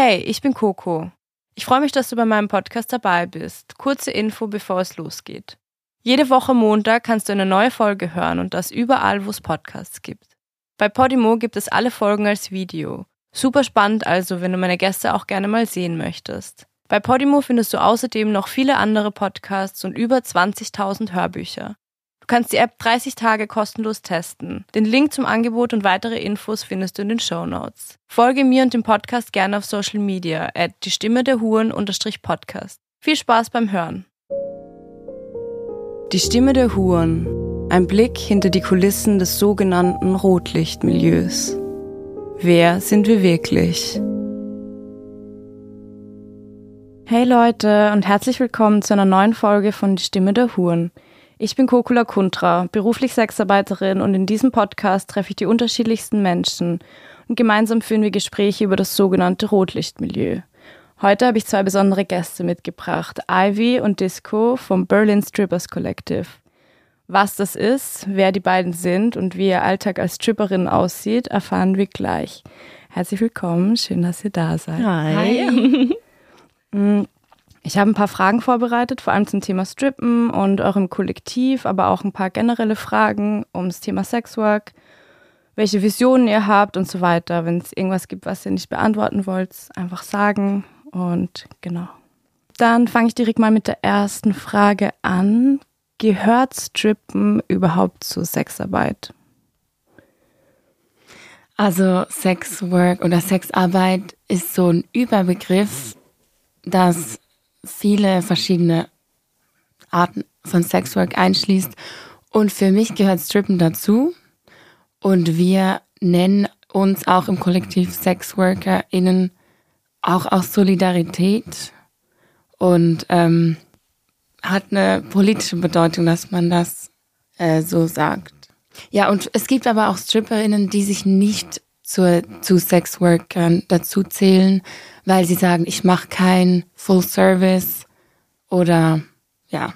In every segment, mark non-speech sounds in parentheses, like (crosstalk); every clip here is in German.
Hey, ich bin Coco. Ich freue mich, dass du bei meinem Podcast dabei bist. Kurze Info, bevor es losgeht. Jede Woche Montag kannst du eine neue Folge hören und das überall, wo es Podcasts gibt. Bei Podimo gibt es alle Folgen als Video. Super spannend also, wenn du meine Gäste auch gerne mal sehen möchtest. Bei Podimo findest du außerdem noch viele andere Podcasts und über 20.000 Hörbücher kannst die App 30 Tage kostenlos testen. Den Link zum Angebot und weitere Infos findest du in den Show Notes. Folge mir und dem Podcast gerne auf Social Media at die Stimme der Huren Podcast. Viel Spaß beim Hören. Die Stimme der Huren. Ein Blick hinter die Kulissen des sogenannten Rotlichtmilieus. Wer sind wir wirklich? Hey Leute und herzlich willkommen zu einer neuen Folge von Die Stimme der Huren. Ich bin Kokula Kuntra, beruflich Sexarbeiterin und in diesem Podcast treffe ich die unterschiedlichsten Menschen und gemeinsam führen wir Gespräche über das sogenannte Rotlichtmilieu. Heute habe ich zwei besondere Gäste mitgebracht, Ivy und Disco vom Berlin Strippers Collective. Was das ist, wer die beiden sind und wie ihr Alltag als Stripperin aussieht, erfahren wir gleich. Herzlich willkommen, schön, dass ihr da seid. Hi. Hi. (laughs) Ich habe ein paar Fragen vorbereitet, vor allem zum Thema Strippen und eurem Kollektiv, aber auch ein paar generelle Fragen ums Thema Sexwork, welche Visionen ihr habt und so weiter. Wenn es irgendwas gibt, was ihr nicht beantworten wollt, einfach sagen. Und genau. Dann fange ich direkt mal mit der ersten Frage an. Gehört Strippen überhaupt zur Sexarbeit? Also Sexwork oder Sexarbeit ist so ein Überbegriff, das viele verschiedene Arten von Sexwork einschließt. Und für mich gehört Strippen dazu. Und wir nennen uns auch im Kollektiv SexworkerInnen auch aus Solidarität und ähm, hat eine politische Bedeutung, dass man das äh, so sagt. Ja, und es gibt aber auch StripperInnen, die sich nicht zur, zu Sexworkern dazu zählen, weil sie sagen, ich mache kein Full Service oder ja,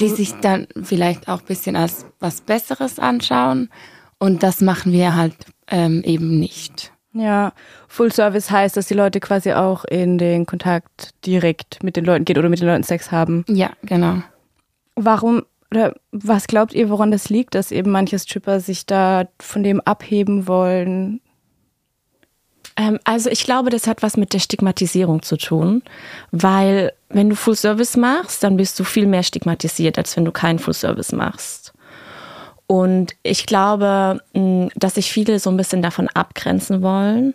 die sich dann vielleicht auch ein bisschen als was Besseres anschauen. Und das machen wir halt ähm, eben nicht. Ja, Full Service heißt, dass die Leute quasi auch in den Kontakt direkt mit den Leuten gehen oder mit den Leuten Sex haben. Ja, genau. Warum oder was glaubt ihr, woran das liegt, dass eben manche Stripper sich da von dem abheben wollen? Ähm, also ich glaube, das hat was mit der Stigmatisierung zu tun, weil wenn du Full Service machst, dann bist du viel mehr stigmatisiert, als wenn du keinen Full Service machst. Und ich glaube, dass sich viele so ein bisschen davon abgrenzen wollen.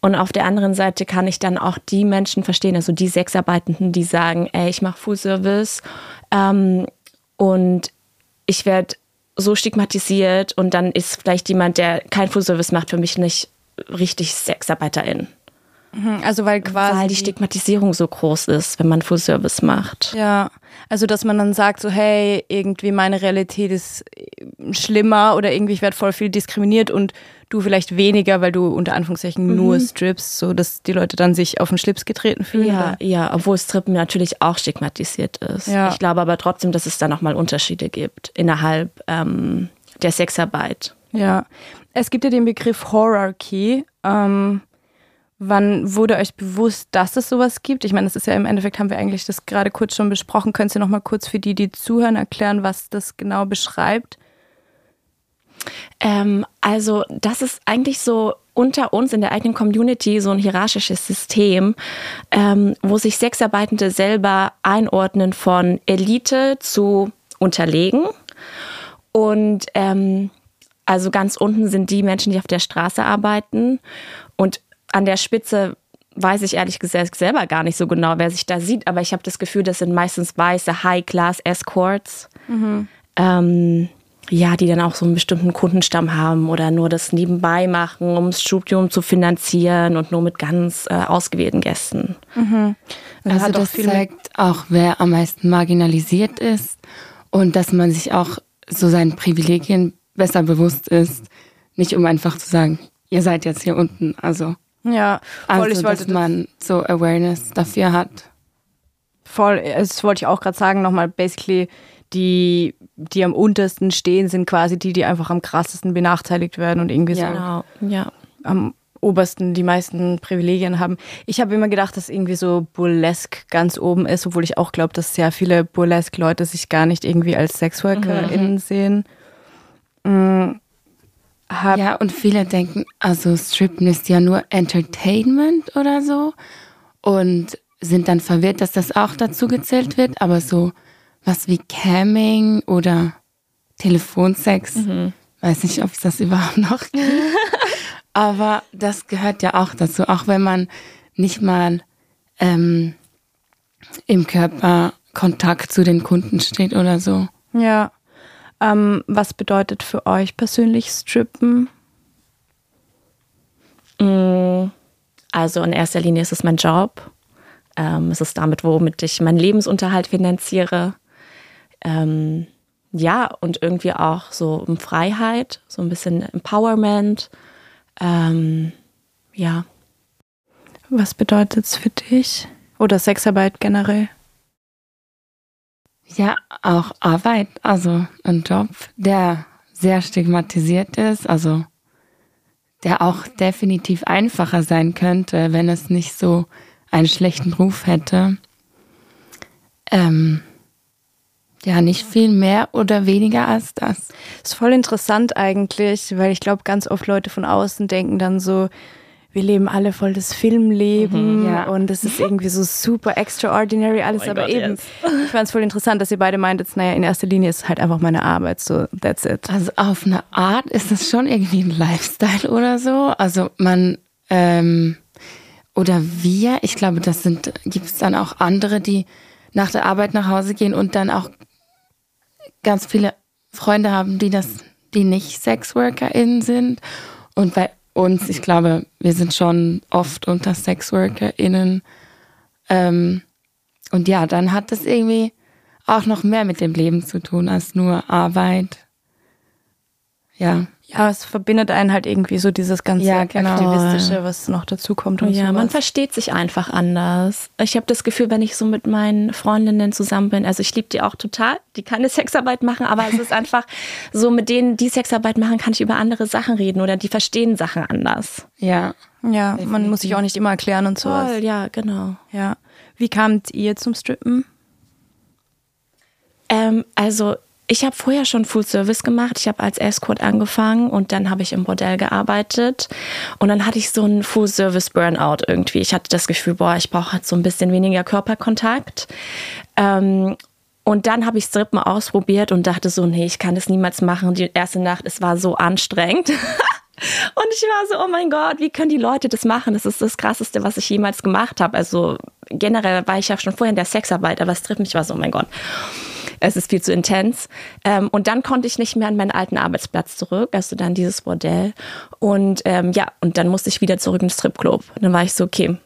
Und auf der anderen Seite kann ich dann auch die Menschen verstehen, also die Sexarbeitenden, die sagen, ey, ich mache Full Service ähm, und ich werde so stigmatisiert und dann ist vielleicht jemand, der kein Full Service macht, für mich nicht richtig SexarbeiterInnen. Mhm, also weil quasi. Weil die Stigmatisierung so groß ist, wenn man Full Service macht. Ja. Also dass man dann sagt, so, hey, irgendwie meine Realität ist schlimmer oder irgendwie ich werde voll viel diskriminiert und du vielleicht weniger, weil du unter Anführungszeichen mhm. nur strippst, so dass die Leute dann sich auf den Schlips getreten fühlen. Ja, oder? ja, obwohl Strippen natürlich auch stigmatisiert ist. Ja. Ich glaube aber trotzdem, dass es da nochmal Unterschiede gibt innerhalb ähm, der Sexarbeit. Ja, es gibt ja den Begriff Horarchy. Ähm, wann wurde euch bewusst, dass es sowas gibt? Ich meine, das ist ja im Endeffekt, haben wir eigentlich das gerade kurz schon besprochen. Könntest du noch mal kurz für die, die zuhören, erklären, was das genau beschreibt? Ähm, also, das ist eigentlich so unter uns in der eigenen Community so ein hierarchisches System, ähm, wo sich Sexarbeitende selber einordnen von Elite zu unterlegen. Und ähm, also ganz unten sind die Menschen, die auf der Straße arbeiten. Und an der Spitze weiß ich ehrlich gesagt selber gar nicht so genau, wer sich da sieht. Aber ich habe das Gefühl, das sind meistens weiße High-Class-Escorts. Mhm. Ähm, ja, die dann auch so einen bestimmten Kundenstamm haben oder nur das nebenbei machen, um das Studium zu finanzieren und nur mit ganz äh, ausgewählten Gästen. Mhm. Also, also das zeigt auch, wer am meisten marginalisiert ist und dass man sich auch so seinen Privilegien besser bewusst ist. Nicht um einfach zu sagen, ihr seid jetzt hier unten. Also, ja, voll, also, ich wollte dass man so Awareness dafür hat. Voll, das wollte ich auch gerade sagen, nochmal, basically, die, die am untersten stehen, sind quasi die, die einfach am krassesten benachteiligt werden und irgendwie ja. so genau. ja. am Obersten die meisten Privilegien haben. Ich habe immer gedacht, dass irgendwie so Burlesque ganz oben ist, obwohl ich auch glaube, dass sehr viele Burlesque-Leute sich gar nicht irgendwie als SexworkerInnen mhm. sehen. Mhm. ja, und viele denken, also Strippen ist ja nur Entertainment oder so und sind dann verwirrt, dass das auch dazu gezählt wird, aber so was wie Camming oder Telefonsex, mhm. weiß nicht, ob es das überhaupt noch gibt. (laughs) Aber das gehört ja auch dazu, auch wenn man nicht mal ähm, im Körper Kontakt zu den Kunden steht oder so. Ja. Ähm, was bedeutet für euch persönlich Strippen? Mm, also in erster Linie ist es mein Job. Ähm, es ist damit, womit ich meinen Lebensunterhalt finanziere. Ähm, ja, und irgendwie auch so um Freiheit, so ein bisschen Empowerment. Ähm, ja. Was bedeutet es für dich? Oder Sexarbeit generell? Ja, auch Arbeit, also ein Job, der sehr stigmatisiert ist, also der auch definitiv einfacher sein könnte, wenn es nicht so einen schlechten Ruf hätte. Ähm, ja, nicht viel mehr oder weniger als das. Ist voll interessant eigentlich, weil ich glaube, ganz oft Leute von außen denken dann so, wir leben alle voll das Filmleben mhm, ja. und es ist irgendwie so super extraordinary alles, oh aber Gott, eben, yes. ich fand es voll interessant, dass ihr beide meintet, naja, in erster Linie ist es halt einfach meine Arbeit, so that's it. Also auf eine Art ist es schon irgendwie ein Lifestyle oder so, also man, ähm, oder wir, ich glaube, das sind, gibt es dann auch andere, die nach der Arbeit nach Hause gehen und dann auch ganz viele Freunde haben, die das, die nicht SexworkerInnen sind. Und bei uns, ich glaube, wir sind schon oft unter SexworkerInnen. Ähm, und ja, dann hat das irgendwie auch noch mehr mit dem Leben zu tun als nur Arbeit. Ja. Ja, es verbindet einen halt irgendwie so dieses ganze ja, genau. Aktivistische, was noch dazu kommt. Und ja, sowas. man versteht sich einfach anders. Ich habe das Gefühl, wenn ich so mit meinen Freundinnen zusammen bin, also ich liebe die auch total, die keine (laughs) Sexarbeit machen, aber es ist einfach so, mit denen, die Sexarbeit machen, kann ich über andere Sachen reden oder die verstehen Sachen anders. Ja. Ja, Definitiv. man muss sich auch nicht immer erklären und sowas. Voll, ja, genau. Ja. Wie kamt ihr zum Strippen? Ähm, also ich habe vorher schon Full Service gemacht. Ich habe als Escort angefangen und dann habe ich im Bordell gearbeitet. Und dann hatte ich so einen Full Service Burnout irgendwie. Ich hatte das Gefühl, boah, ich brauche halt so ein bisschen weniger Körperkontakt. Ähm, und dann habe ich Strippen ausprobiert und dachte so, nee, ich kann das niemals machen. Die erste Nacht, es war so anstrengend. (laughs) Und ich war so, oh mein Gott, wie können die Leute das machen? Das ist das Krasseste, was ich jemals gemacht habe. Also generell war ich ja schon vorher in der Sexarbeit, aber Strippen, ich war so, oh mein Gott es ist viel zu intens. Ähm, und dann konnte ich nicht mehr an meinen alten Arbeitsplatz zurück, also dann dieses Bordell. Und ähm, ja, und dann musste ich wieder zurück ins Stripclub. Und dann war ich so, okay,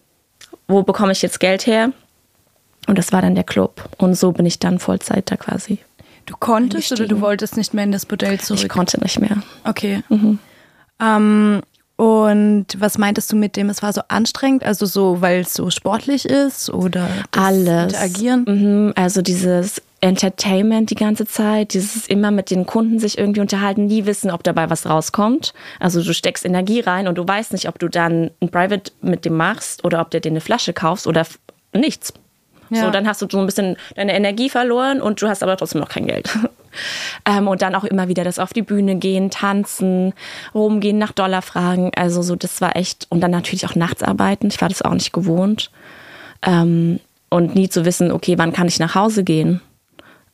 wo bekomme ich jetzt Geld her? Und das war dann der Club. Und so bin ich dann Vollzeit da quasi. Du konntest oder du wolltest nicht mehr in das Bordell zurück? Ich konnte nicht mehr. Okay. Mhm. Ähm, und was meintest du mit dem, es war so anstrengend? Also so, weil es so sportlich ist oder alles interagieren? Mhm, also dieses Entertainment die ganze Zeit, dieses immer mit den Kunden sich irgendwie unterhalten, nie wissen, ob dabei was rauskommt. Also du steckst Energie rein und du weißt nicht, ob du dann ein Private mit dem machst oder ob du dir eine Flasche kaufst oder nichts. Ja. So, dann hast du so ein bisschen deine Energie verloren und du hast aber trotzdem noch kein Geld. (laughs) ähm, und dann auch immer wieder das auf die Bühne gehen, tanzen, rumgehen, nach Dollar fragen. Also so, das war echt. Und dann natürlich auch nachts arbeiten. Ich war das auch nicht gewohnt. Ähm, und nie zu wissen, okay, wann kann ich nach Hause gehen?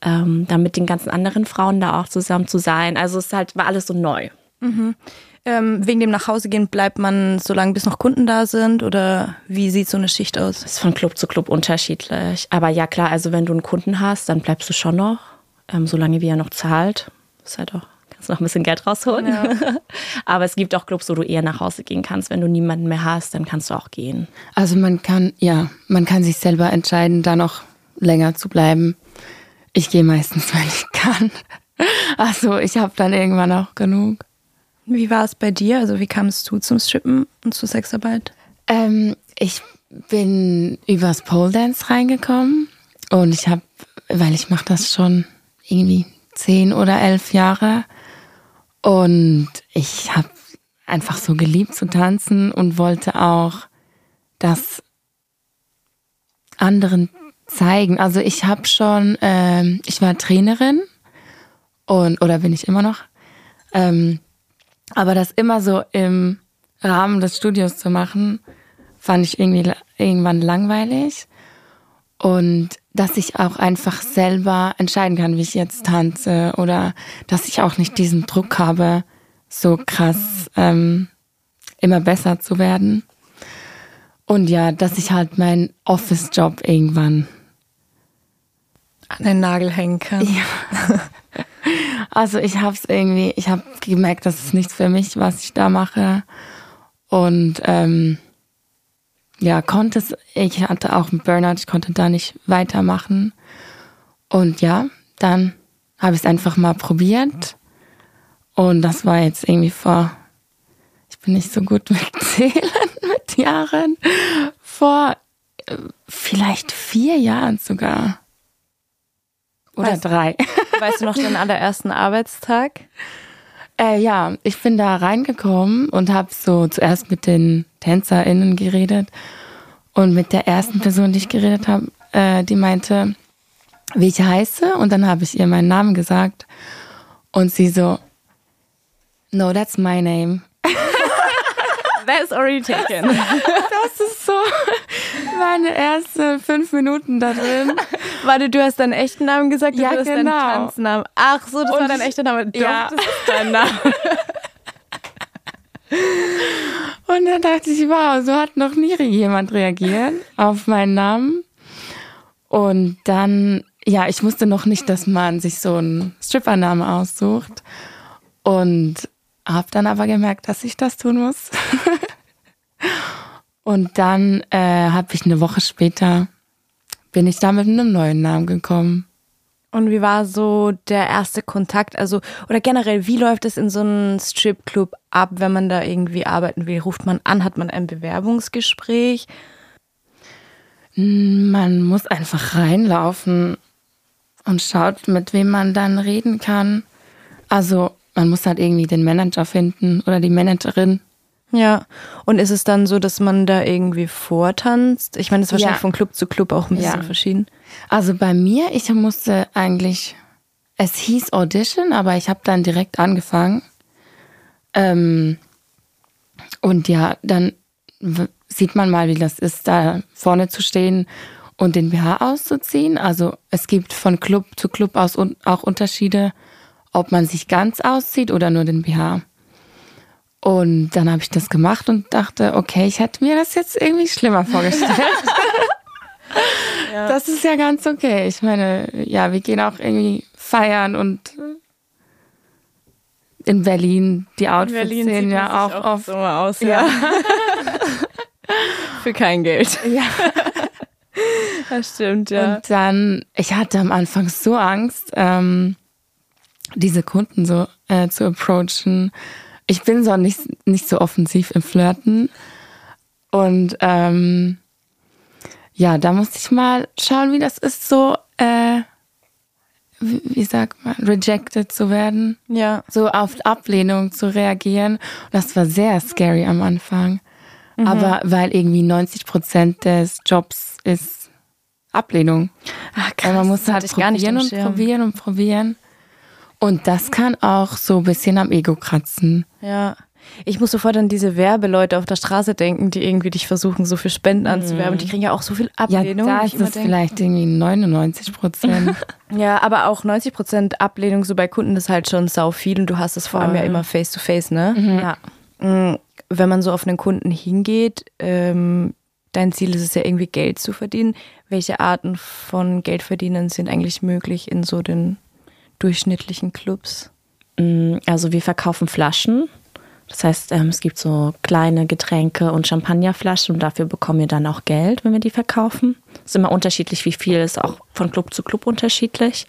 ähm, dann mit den ganzen anderen Frauen da auch zusammen zu sein. Also es halt, war alles so neu. Mhm. Ähm, wegen dem Nachhausegehen bleibt man so lange, bis noch Kunden da sind? Oder wie sieht so eine Schicht aus? Das ist von Club zu Club unterschiedlich. Aber ja, klar, also wenn du einen Kunden hast, dann bleibst du schon noch, ähm, solange wie er noch zahlt. ist halt auch kannst noch ein bisschen Geld rausholen. Ja. (laughs) Aber es gibt auch Clubs, wo du eher nach Hause gehen kannst. Wenn du niemanden mehr hast, dann kannst du auch gehen. Also man kann, ja, man kann sich selber entscheiden, da noch länger zu bleiben. Ich gehe meistens, (laughs) wenn ich kann. Also ich habe dann irgendwann auch genug. Wie war es bei dir? Also wie kamst du zum Strippen und zur Sexarbeit? Ähm, ich bin übers Pole Dance reingekommen und ich habe, weil ich mache das schon irgendwie zehn oder elf Jahre und ich habe einfach so geliebt zu tanzen und wollte auch das anderen zeigen. Also ich habe schon, ähm, ich war Trainerin und oder bin ich immer noch. Ähm, aber das immer so im Rahmen des Studios zu machen, fand ich irgendwie irgendwann langweilig. Und dass ich auch einfach selber entscheiden kann, wie ich jetzt tanze oder dass ich auch nicht diesen Druck habe, so krass ähm, immer besser zu werden. Und ja, dass ich halt meinen Office-Job irgendwann an den Nagel hängen kann. Ja. (laughs) Also ich habe es irgendwie, ich habe gemerkt, das ist nichts für mich, was ich da mache. Und ähm, ja, konnte es, ich hatte auch einen Burnout, ich konnte da nicht weitermachen. Und ja, dann habe ich es einfach mal probiert. Und das war jetzt irgendwie vor, ich bin nicht so gut (laughs) mit Zählen, mit Jahren, vor äh, vielleicht vier Jahren sogar. Oder weißt, drei. (laughs) Weißt du noch den allerersten Arbeitstag? Äh, ja, ich bin da reingekommen und habe so zuerst mit den TänzerInnen geredet. Und mit der ersten Person, die ich geredet habe, äh, die meinte, wie ich heiße. Und dann habe ich ihr meinen Namen gesagt. Und sie so, no, that's my name. (laughs) That's already taken. (laughs) Das ist so meine ersten fünf Minuten da drin. Warte, du hast deinen echten Namen gesagt? Ja, du hast genau. deinen Tanznamen. Ach so, das Und war dein echter Name. Doch, ja. das ist dein Name. (laughs) Und dann dachte ich, wow, so hat noch nie jemand reagiert auf meinen Namen. Und dann, ja, ich wusste noch nicht, dass man sich so einen Strippername aussucht. Und habe dann aber gemerkt, dass ich das tun muss. (laughs) Und dann äh, habe ich eine Woche später, bin ich da mit einem neuen Namen gekommen. Und wie war so der erste Kontakt? Also, oder generell, wie läuft es in so einem Stripclub ab, wenn man da irgendwie arbeiten will? Ruft man an? Hat man ein Bewerbungsgespräch? Man muss einfach reinlaufen und schaut, mit wem man dann reden kann. Also, man muss halt irgendwie den Manager finden oder die Managerin. Ja, und ist es dann so, dass man da irgendwie vortanzt? Ich meine, das ist wahrscheinlich Ja. von Club zu Club auch ein bisschen Ja. verschieden. Also bei mir, ich musste eigentlich, es hieß Audition, aber ich habe dann direkt angefangen. Ähm, und ja, dann sieht man mal, wie das ist, da vorne zu stehen und den BH auszuziehen. Also es gibt von Club zu Club aus auch Unterschiede, ob man sich ganz auszieht oder nur den BH. Und dann habe ich das gemacht und dachte, okay, ich hätte mir das jetzt irgendwie schlimmer vorgestellt. (laughs) (laughs) Das ist ja ganz okay. Ich meine, ja, wir gehen auch irgendwie feiern und in Berlin die Outfits sehen ja auch oft. so aus, ja. (laughs) Für kein Geld. Ja. Das stimmt, ja. Und dann, ich hatte am Anfang so Angst, ähm, diese Kunden so äh, zu approachen. Ich bin so nicht, nicht so offensiv im Flirten. Und ähm, ja, da musste ich mal schauen, wie das ist, so, äh, wie, wie sagt man, rejected zu werden. ja. so auf Ablehnung zu reagieren. Das war sehr scary am Anfang. Aber weil irgendwie 90 Prozent des Jobs ist Ablehnung. Ach, man muss das halt hatte ich gar nicht probieren und probieren und probieren. Und das kann auch so ein bisschen am Ego kratzen. Ja. Ich muss sofort an diese Werbeleute auf der Straße denken, die irgendwie dich versuchen, so für Spenden anzuwerben. Die kriegen ja auch so viel Mhm. Ja, Ablehnung. da ist es vielleicht irgendwie 99 Prozent. (laughs) Ja, aber auch 90 Prozent Ablehnung so bei Kunden ist halt schon sau viel und du hast es vor allem ja immer face to face, ne? Ja. Mm, Wenn man so auf einen Kunden hingeht, ähm, dein Ziel ist es ja irgendwie Geld zu verdienen. Welche Arten von Geldverdienen sind eigentlich möglich in so den durchschnittlichen Clubs? Mm, Also wir verkaufen Flaschen. Das heißt, ähm, es gibt so kleine Getränke und Champagnerflaschen und dafür bekommen wir dann auch Geld, wenn wir die verkaufen. ist immer unterschiedlich, wie viel ist auch von Club zu Club unterschiedlich.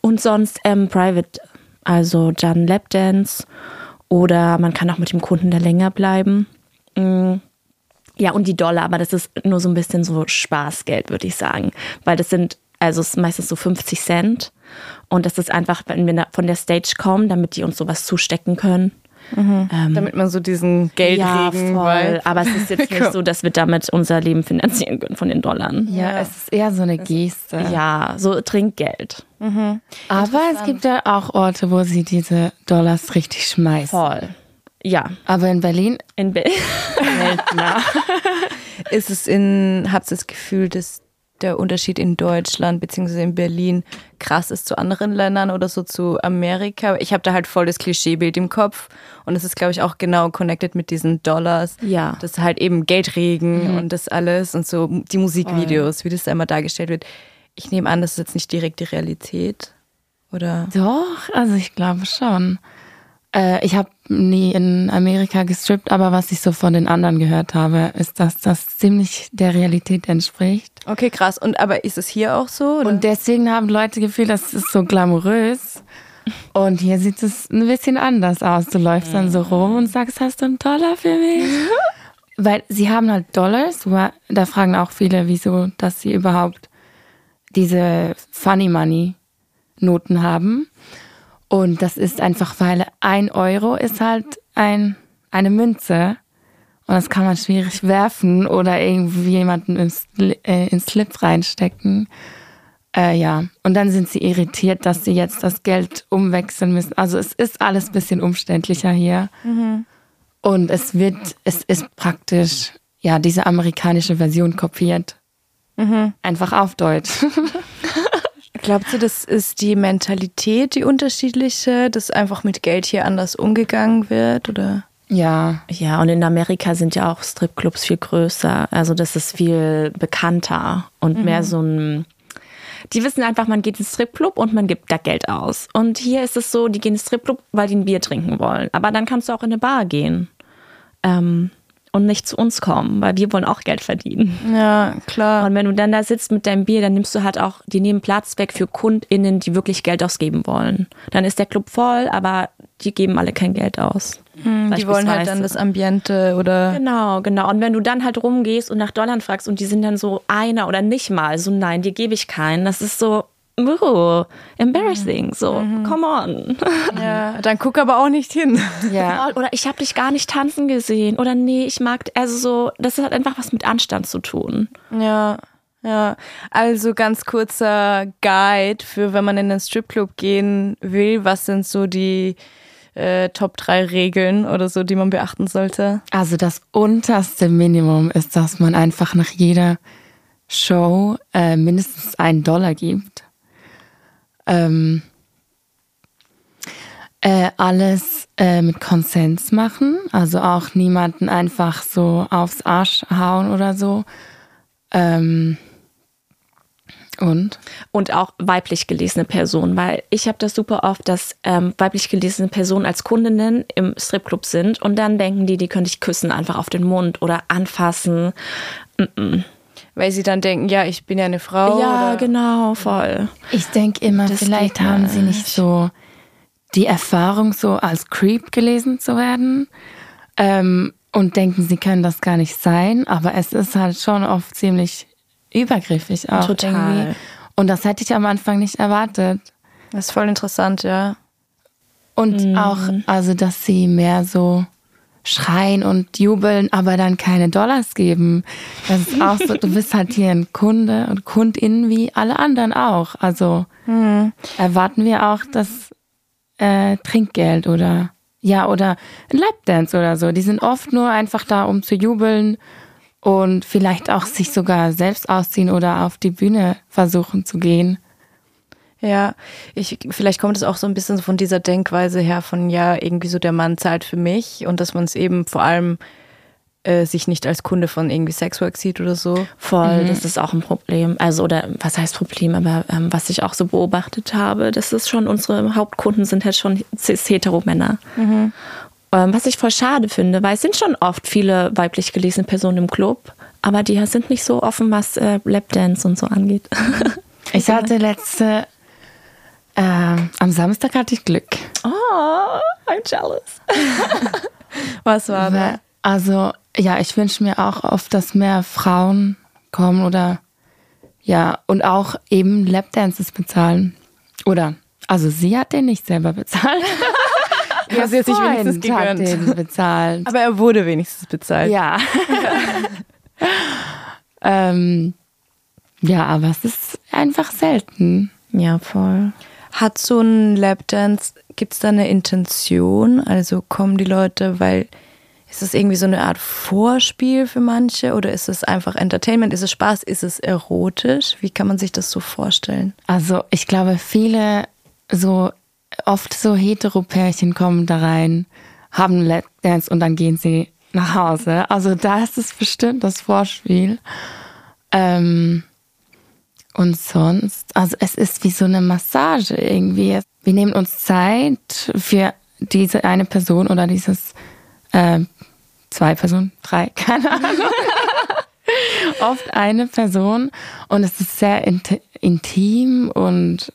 Und sonst ähm, Private, also dann Lapdance oder man kann auch mit dem Kunden da länger bleiben. Mm, Ja, und die Dollar, aber das ist nur so ein bisschen so Spaßgeld, würde ich sagen. Weil das sind, also es ist meistens so 50 Cent. Und das ist einfach, wenn wir da von der Stage kommen, damit die uns sowas zustecken können. Ähm, Damit man so diesen Geldregen ja, voll. weil Aber es ist jetzt (laughs) nicht so, dass wir damit unser Leben finanzieren können von den Dollar. Ja, es ist eher so eine Geste. Ja, so Trinkgeld. Aber es gibt ja auch Orte, wo sie diese Dollars richtig schmeißen. Voll. Ja, Aber in Berlin in Be (laughs) seltener. (laughs) ist es in, habt ihr das Gefühl, dass der Unterschied in Deutschland beziehungsweise in Berlin krass ist zu anderen Ländern oder so zu Amerika? Ich habe da halt voll das Klischeebild im Kopf und es ist, glaube ich, auch genau connected mit diesen Dollars. Ja. Das halt eben Geldregen und das alles und so die Musikvideos, wie das da immer dargestellt wird. Ich nehme an, das ist jetzt nicht direkt die Realität, oder? Doch, also ich glaube schon. Äh, ich habe nie in Amerika gestrippt, aber was ich so von den anderen gehört habe, ist, dass das ziemlich der Realität entspricht. Okay, krass. Und aber ist es hier auch so? Oder? Und deswegen haben Leute Gefühl, das ist so glamourös. Und hier sieht es ein bisschen anders aus. Du läufst dann so rum und sagst, hast du einen Dollar für mich? (laughs) Weil sie haben halt Dollars. Da fragen auch viele, wieso, dass sie überhaupt diese Funny Money Noten haben. Und das ist einfach, weil ein Euro ist halt ein, eine Münze. Und das kann man schwierig werfen oder irgendwie jemanden ins, äh, ins Slip reinstecken. Äh, ja, und dann sind sie irritiert, dass sie jetzt das Geld umwechseln müssen. Also es ist alles ein bisschen umständlicher hier. Und es wird, es ist praktisch, ja, diese amerikanische Version kopiert. Einfach auf Deutsch. (laughs) Glaubt ihr, das ist die Mentalität, die unterschiedliche, dass einfach mit Geld hier anders umgegangen wird? Oder? Ja. Ja, und in Amerika sind ja auch Stripclubs viel größer. Also das ist viel bekannter und mehr so ein. Die wissen einfach, man geht ins Stripclub und man gibt da Geld aus. Und hier ist es so, die gehen ins Stripclub, weil die ein Bier trinken wollen. Aber dann kannst du auch in eine Bar gehen. Ähm, und nicht zu uns kommen, weil wir wollen auch Geld verdienen. Ja, klar. Und wenn du dann da sitzt mit deinem Bier, dann nimmst du halt auch, die nehmen Platz weg für KundInnen, die wirklich Geld ausgeben wollen. Dann ist der Club voll, aber die geben alle kein Geld aus. Hm, die wollen halt dann das Ambiente oder. Genau, genau. Und wenn du dann halt rumgehst und nach Dollar fragst und die sind dann so einer oder nicht mal, so nein, dir gebe ich keinen, das ist so, uh, embarrassing, so, come on. (laughs) Ja, dann guck aber auch nicht hin. (laughs) Ja. Oder ich habe dich gar nicht tanzen gesehen. Oder nee, ich mag, also so, das hat einfach was mit Anstand zu tun. Ja, ja. Also ganz kurzer Guide für, wenn man in den Stripclub gehen will. Was sind so die äh, Top 3 Regeln oder so, die man beachten sollte? Also das unterste Minimum ist, dass man einfach nach jeder Show äh, mindestens einen Dollar gibt. Ähm, äh, alles äh, mit Konsens machen, also auch niemanden einfach so aufs Arsch hauen oder so. Ähm, und? Und auch weiblich gelesene Personen, weil ich habe das super oft, dass ähm, weiblich gelesene Personen als Kundinnen im Stripclub sind und dann denken die, die könnte ich küssen, einfach auf den Mund oder anfassen. Weil sie dann denken, ja, ich bin ja eine Frau. ja, oder? genau, voll. Ich denke immer, Das vielleicht haben sie nicht so die Erfahrung, so als Creep gelesen zu werden. Ähm, und denken, sie können das gar nicht sein. Aber es ist halt schon oft ziemlich übergriffig auch. Total. Irgendwie. Und das hätte ich am Anfang nicht erwartet. Das ist voll interessant, ja. Und auch, also, dass sie mehr so schreien und jubeln, aber dann keine Dollars geben. Das ist auch so, du bist halt hier ein Kunde und Kundin wie alle anderen auch. Also erwarten wir auch das äh, Trinkgeld oder ja, oder ein Lapdance oder so. Die sind oft nur einfach da, um zu jubeln und vielleicht auch sich sogar selbst ausziehen oder auf die Bühne versuchen zu gehen. Ja, ich, vielleicht kommt es auch so ein bisschen von dieser Denkweise her von, ja, irgendwie so der Mann zahlt für mich und dass man es eben vor allem äh, sich nicht als Kunde von irgendwie Sexwork sieht oder so. Voll, das ist auch ein Problem. Also, oder was heißt Problem, aber ähm, was ich auch so beobachtet habe, das ist schon, unsere Hauptkunden sind halt schon cis-hetero-Männer. Ähm, was ich voll schade finde, weil es sind schon oft viele weiblich gelesene Personen im Club, aber die sind nicht so offen, was äh, Lapdance und so angeht. Ich (laughs) hatte letzte, äh, am Samstag hatte ich Glück. oh, I'm jealous. (laughs) Was war da? Also, ja, ich wünsche mir auch oft, dass mehr Frauen kommen oder ja, und auch eben Lapdances bezahlen. Oder, also sie hat den nicht selber bezahlt. (laughs) Ja, sie hat sich wenigstens Freund hat gegönnt. den bezahlt. Aber er wurde wenigstens bezahlt. Ja. (laughs) ähm, ja, aber es ist einfach selten. Ja, voll. Hat so ein Lapdance, gibt es da eine Intention? Also kommen die Leute, weil ist es irgendwie so eine Art Vorspiel für manche oder ist es einfach Entertainment? Ist es Spaß? Ist es erotisch? Wie kann man sich das so vorstellen? Also ich glaube, viele so oft so Heteropärchen kommen da rein, haben Lapdance und dann gehen sie nach Hause. Also da ist es bestimmt das Vorspiel. Ähm, und sonst, also es ist wie so eine Massage irgendwie. Wir nehmen uns Zeit für diese eine Person oder dieses äh, zwei Personen, drei, (laughs) keine Ahnung. Oft eine Person und es ist sehr int intim und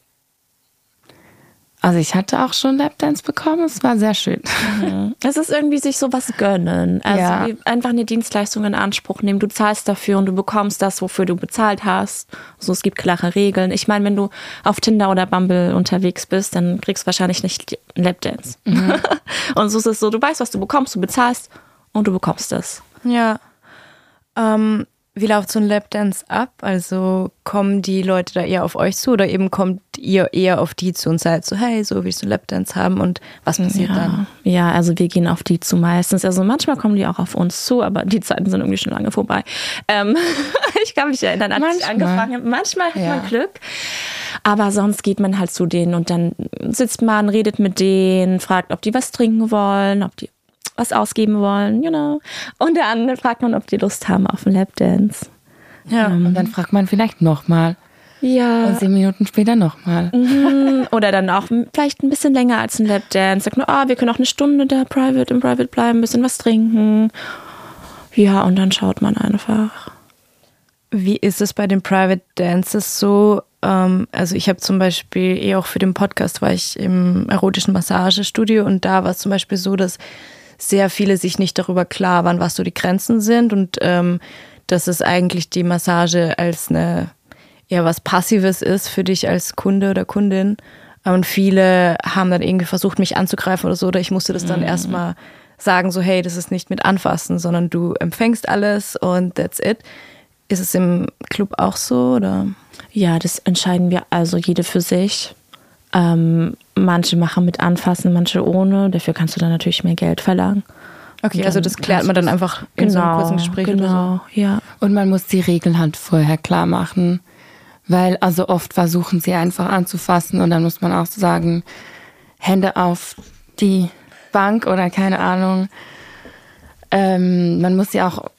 also ich hatte auch schon Lapdance bekommen, es war sehr schön. Es ist irgendwie sich sowas gönnen. Also Ja. einfach eine Dienstleistung in Anspruch nehmen. Du zahlst dafür und du bekommst das, wofür du bezahlt hast. Also es gibt klare Regeln. Ich meine, wenn du auf Tinder oder Bumble unterwegs bist, dann kriegst du wahrscheinlich nicht Lapdance. (laughs) und so ist es so, du weißt, was du bekommst, du bezahlst und du bekommst es. Ja. Ähm, wie läuft so ein Lapdance ab? Also kommen die Leute da eher auf euch zu oder eben kommt ihr eher auf die zu und seid so, hey, so willst du Lapdance haben und was passiert dann? Ja, ja, also wir gehen auf die zu meistens. Also manchmal kommen die auch auf uns zu, aber die Zeiten sind irgendwie schon lange vorbei. Ähm, (laughs) ich kann mich erinnern, als ich Manchmal. angefangen habe. Manchmal hat Ja. man Glück. Aber sonst geht man halt zu denen und dann sitzt man, redet mit denen, fragt, ob die was trinken wollen, ob die was ausgeben wollen, you know. Und dann fragt man, ob die Lust haben auf einen Lapdance. Ja. Und dann fragt man vielleicht nochmal. Ja. Und zehn Minuten später nochmal. Mhm. Oder dann auch vielleicht ein bisschen länger als ein Lapdance. Sagt nur, ah, wir können auch eine Stunde da private im Private bleiben, ein bisschen was trinken. Ja, und dann schaut man einfach. Wie ist es bei den Private Dances so? Ähm, also ich habe zum Beispiel eh auch für den Podcast war ich im erotischen Massagestudio und da war es zum Beispiel so, dass sehr viele sich nicht darüber klar waren, was so die Grenzen sind und ähm, dass es eigentlich die Massage als eine eher was Passives ist für dich als Kunde oder Kundin. Und viele haben dann irgendwie versucht, mich anzugreifen oder so, oder ich musste das dann erstmal sagen, so, hey, das ist nicht mit anfassen, sondern du empfängst alles und that's it. Ist es im Club auch so, oder? Ja, das entscheiden wir also jede für sich. Ähm, manche machen mit anfassen, manche ohne. Dafür kannst du dann natürlich mehr Geld verlangen. Okay, also das klärt man dann einfach in so einem kurzen Gespräch genau, oder ja. Und man muss die Regeln halt vorher klar machen. Weil also oft versuchen sie einfach anzufassen und dann muss man auch sagen, Hände auf die Bank oder keine Ahnung. Ähm, man muss sie auch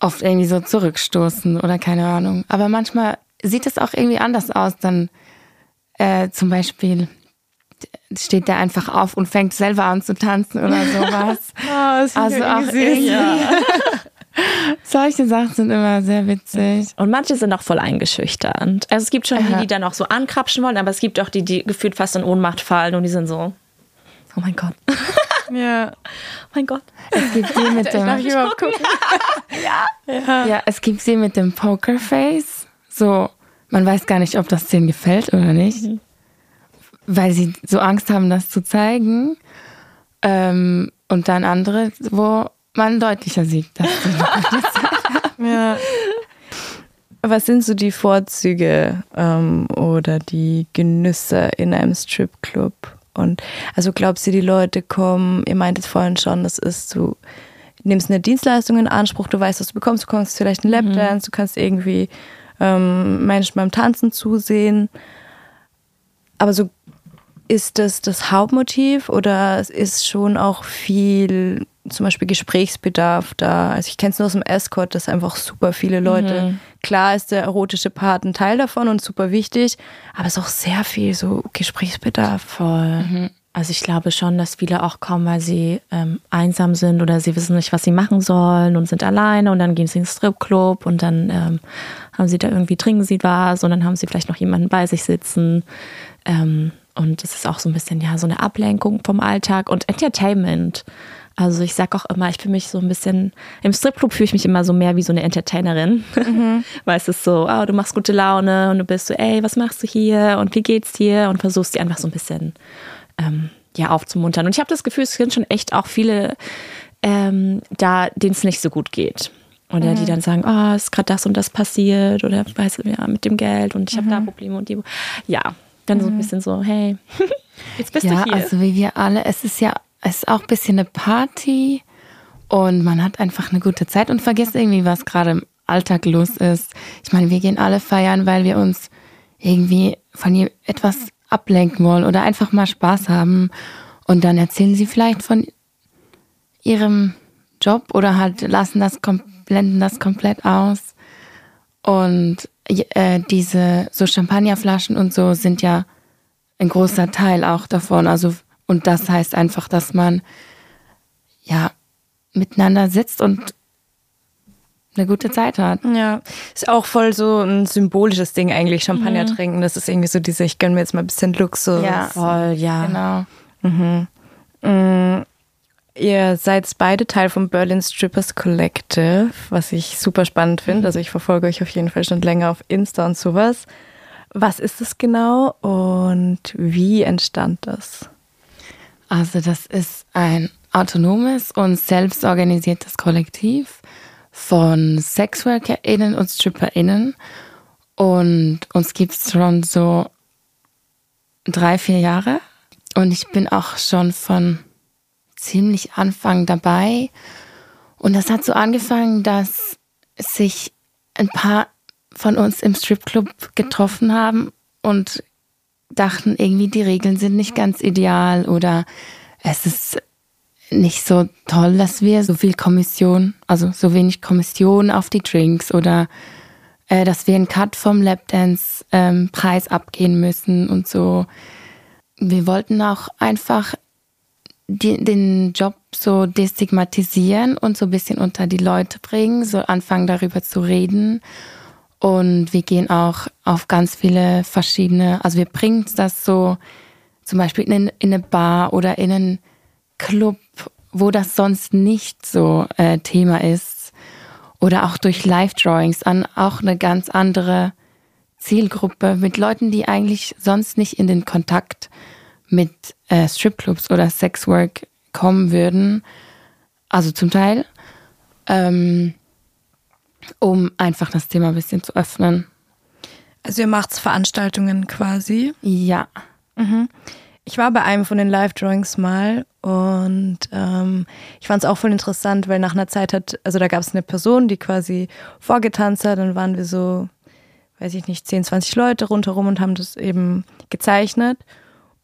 oft irgendwie so zurückstoßen oder keine Ahnung. Aber manchmal sieht es auch irgendwie anders aus. Dann äh, zum Beispiel steht der einfach auf und fängt selber an zu tanzen oder sowas. (laughs) also auch irgendwie. (laughs) Solche Sachen sind immer sehr witzig. Und manche sind auch voll eingeschüchternd. Also es gibt schon die, die dann auch so ankrapschen wollen, aber es gibt auch die, die gefühlt fast in Ohnmacht fallen und die sind so, oh mein Gott. (laughs) Ja. oh mein Gott. Es gibt die mit dem, Darf ich überhaupt gucken? ja, es gibt sie mit dem Pokerface. So, man weiß gar nicht, ob das denen gefällt oder nicht, weil sie so Angst haben, das zu zeigen. Ähm, und dann andere, wo man deutlicher sieht, dass sie (laughs) Ja. Was sind so die Vorzüge ähm, oder die Genüsse in einem Stripclub? Und also glaubst du, die Leute kommen, ihr meintet vorhin schon, das ist, du nimmst eine Dienstleistung in Anspruch, du weißt, was du bekommst, du bekommst vielleicht einen Lapdance, du kannst irgendwie ähm, Menschen beim Tanzen zusehen. Aber so ist das das Hauptmotiv oder ist schon auch viel zum Beispiel Gesprächsbedarf da? Also ich kenne es nur aus dem Escort, dass einfach super viele Leute, klar ist der erotische Part ein Teil davon und super wichtig, aber es ist auch sehr viel so Gesprächsbedarf. Voll. Also ich glaube schon, dass viele auch kommen, weil sie ähm, einsam sind oder sie wissen nicht, was sie machen sollen und sind alleine und dann gehen sie ins Stripclub und dann ähm, haben sie da irgendwie, trinken sie was und dann haben sie vielleicht noch jemanden bei sich sitzen. Ähm, und es ist auch so ein bisschen, ja, so eine Ablenkung vom Alltag und Entertainment. Also ich sag auch immer, ich fühle mich so ein bisschen, im Stripclub fühle ich mich immer so mehr wie so eine Entertainerin. (laughs) Weil es ist so, oh, du machst gute Laune und du bist so, ey, was machst du hier und wie geht's dir? Und versuchst die einfach so ein bisschen, ähm, ja, aufzumuntern. Und ich habe das Gefühl, es sind schon echt auch viele ähm, da, denen es nicht so gut geht. Oder mhm. die dann sagen, oh, ist gerade das und das passiert oder weißt du, ja, mit dem Geld und ich habe mhm. da Probleme und die. Ja, dann so ein mhm. bisschen so, hey, (laughs) jetzt bist ja, du hier. Ja, also wie wir alle, es ist ja, es ist auch ein bisschen eine Party und man hat einfach eine gute Zeit und vergisst irgendwie, was gerade im Alltag los ist. Ich meine, wir gehen alle feiern, weil wir uns irgendwie von etwas ablenken wollen oder einfach mal Spaß haben. Und dann erzählen sie vielleicht von ihrem Job oder halt lassen das, blenden das komplett aus. Und äh, diese so Champagnerflaschen und so sind ja ein großer Teil auch davon. Also, und das heißt einfach, dass man ja miteinander sitzt und eine gute Zeit hat. Ja, ist auch voll so ein symbolisches Ding eigentlich, Champagner mhm. trinken. Das ist irgendwie so diese, ich gönne mir jetzt mal ein bisschen Luxus. Ja, voll, ja. Genau. Mhm. Ihr seid beide Teil vom Berlin Strippers Collective, was ich super spannend finde. Also ich verfolge euch auf jeden Fall schon länger auf Insta und sowas. Was ist das genau und wie entstand das? Also das ist ein autonomes und selbstorganisiertes Kollektiv von SexworkerInnen und StripperInnen. Und uns gibt es schon so drei, vier Jahre. Und ich bin auch schon von ziemlich Anfang dabei. Und das hat so angefangen, dass sich ein paar von uns im Stripclub getroffen haben und dachten irgendwie, die Regeln sind nicht ganz ideal oder es ist nicht so toll, dass wir so viel Kommission, also so wenig Kommission auf die Drinks oder äh, dass wir einen Cut vom Lapdance-Preis ähm, abgehen müssen und so. Wir wollten auch einfach die, den Job so destigmatisieren und so ein bisschen unter die Leute bringen, so anfangen darüber zu reden. Und wir gehen auch auf ganz viele verschiedene, also wir bringen das so zum Beispiel in, in eine Bar oder in einen Club, wo das sonst nicht so äh, Thema ist. Oder auch durch Live-Drawings an auch eine ganz andere Zielgruppe mit Leuten, die eigentlich sonst nicht in den Kontakt mit äh, Stripclubs oder Sexwork kommen würden. Also zum Teil. Ähm, um einfach das Thema ein bisschen zu öffnen. Also ihr macht Veranstaltungen quasi? Ja. Mhm. Ich war bei einem von den Live-Drawings mal und ähm, ich fand es auch voll interessant, weil nach einer Zeit hat, also da gab es eine Person, die quasi vorgetanzt hat, dann waren wir so, weiß ich nicht, 10, 20 Leute rundherum und haben das eben gezeichnet.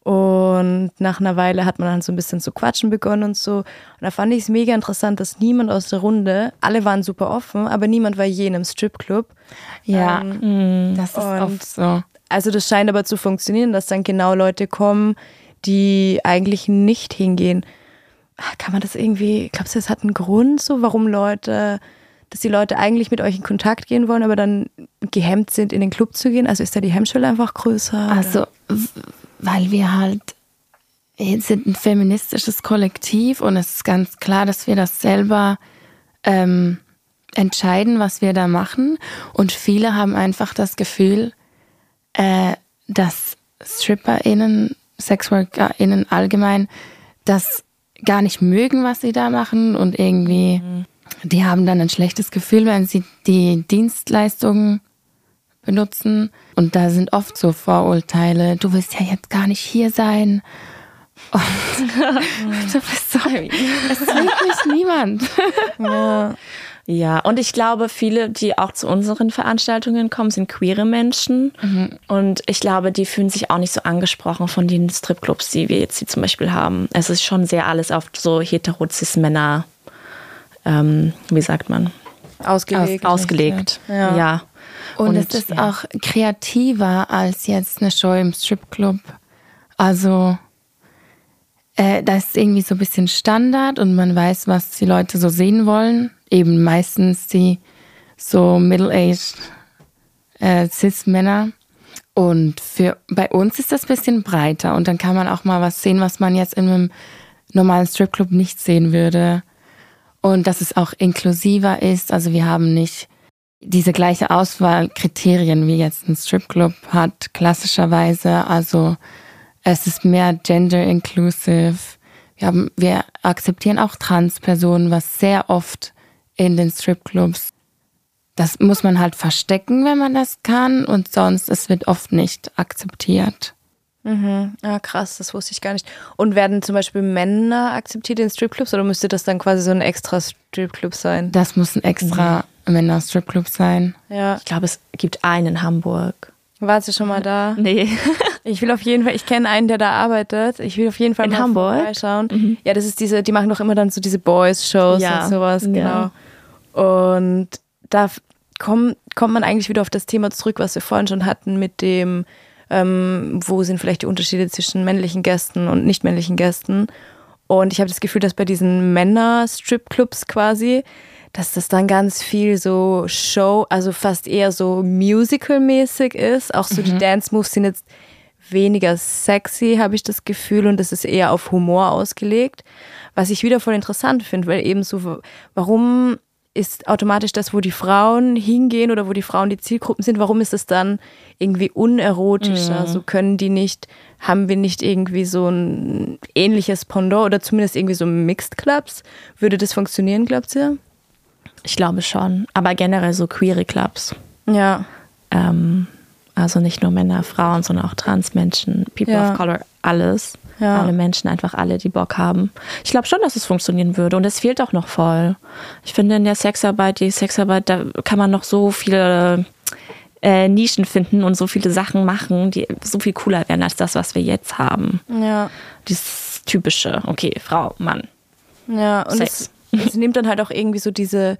Und nach einer Weile hat man dann so ein bisschen zu quatschen begonnen und so. Und da fand ich es mega interessant, dass niemand aus der Runde, alle waren super offen, aber niemand war je in einem Stripclub. Ja, ähm, das ist oft so. Also das scheint aber zu funktionieren, dass dann genau Leute kommen, die eigentlich nicht hingehen. Ah, kann man das irgendwie, glaubst du, es hat einen Grund so, warum Leute, dass die Leute eigentlich mit euch in Kontakt gehen wollen, aber dann gehemmt sind, in den Club zu gehen? Also ist da die Hemmschwelle einfach größer? Also, weil wir halt sind ein feministisches Kollektiv und es ist ganz klar, dass wir das selber ähm, entscheiden, was wir da machen. Und viele haben einfach das Gefühl, äh, dass StripperInnen, SexworkerInnen allgemein das gar nicht mögen, was sie da machen und irgendwie, mhm. die haben dann ein schlechtes Gefühl, wenn sie die Dienstleistungen benutzen. Und da sind oft so Vorurteile, du willst ja jetzt gar nicht hier sein. Und (laughs) du bist so, es zwingt mich niemand. Ja. Ja, und ich glaube, viele, die auch zu unseren Veranstaltungen kommen, sind queere Menschen. Mhm. Und ich glaube, die fühlen sich auch nicht so angesprochen von den Stripclubs, die wir jetzt hier zum Beispiel haben. Es ist schon sehr alles auf so heterozis Männer, ähm, wie sagt man? Ausgelegt. Aus, ausgelegt, ja. ja. Und, und, es ist ja. auch kreativer als jetzt eine Show im Stripclub. Also äh, da ist irgendwie so ein bisschen Standard und man weiß, was die Leute so sehen wollen eben meistens die so middle-aged äh, Cis-Männer. Und für, bei uns ist das ein bisschen breiter und dann kann man auch mal was sehen, was man jetzt in einem normalen Stripclub nicht sehen würde. Und dass es auch inklusiver ist. Also wir haben nicht diese gleiche Auswahlkriterien wie jetzt ein Stripclub hat, klassischerweise. Also Es ist mehr gender inclusive. Wir, haben, wir akzeptieren auch Transpersonen, was sehr oft in den Stripclubs. Das muss man halt verstecken, wenn man das kann, und sonst es wird oft nicht akzeptiert. Mhm. Ja, krass, das wusste ich gar nicht. Und werden zum Beispiel Männer akzeptiert in Stripclubs oder müsste das dann quasi so ein extra Stripclub sein? Das muss ein extra Männer-Stripclub sein. Ja. Ich glaube, es gibt einen in Hamburg. Warst du schon mal da? Nee. (laughs) Ich will auf jeden Fall, ich kenne einen, der da arbeitet. Ich will auf jeden Fall In mal Hamburg? vorbeischauen. Ja, das ist diese, die machen doch immer dann so diese Boys-Shows Ja. und sowas, Ja. genau. Und da komm, kommt man eigentlich wieder auf das Thema zurück, was wir vorhin schon hatten mit dem, ähm, wo sind vielleicht die Unterschiede zwischen männlichen Gästen und nicht männlichen Gästen. Und ich habe das Gefühl, dass bei diesen Männer-Strip-Clubs quasi, dass das dann ganz viel so Show, also fast eher so Musical-mäßig ist. Auch so die Dance-Moves sind jetzt weniger sexy, habe ich das Gefühl, und das ist eher auf Humor ausgelegt. Was ich wieder voll interessant finde, weil eben so, warum ist automatisch das, wo die Frauen hingehen oder wo die Frauen die Zielgruppen sind, warum ist es dann irgendwie unerotischer? So können die nicht, haben wir nicht irgendwie so ein ähnliches Pendant oder zumindest irgendwie so Mixed Clubs? Würde das funktionieren, glaubt ihr? Ich glaube schon. Aber generell so queere Clubs. Ja. Ähm, also nicht nur Männer, Frauen, sondern auch Transmenschen, People Ja. of Color, alles. Ja. Alle Menschen, einfach alle, die Bock haben. Ich glaube schon, dass es funktionieren würde. Und es fehlt auch noch voll. Ich finde in der Sexarbeit, die Sexarbeit, da kann man noch so viele äh, Nischen finden und so viele Sachen machen, die so viel cooler werden als das, was wir jetzt haben. Ja. Dieses typische, okay, Frau, Mann. Ja, und Sex. Es nimmt dann halt auch irgendwie so diese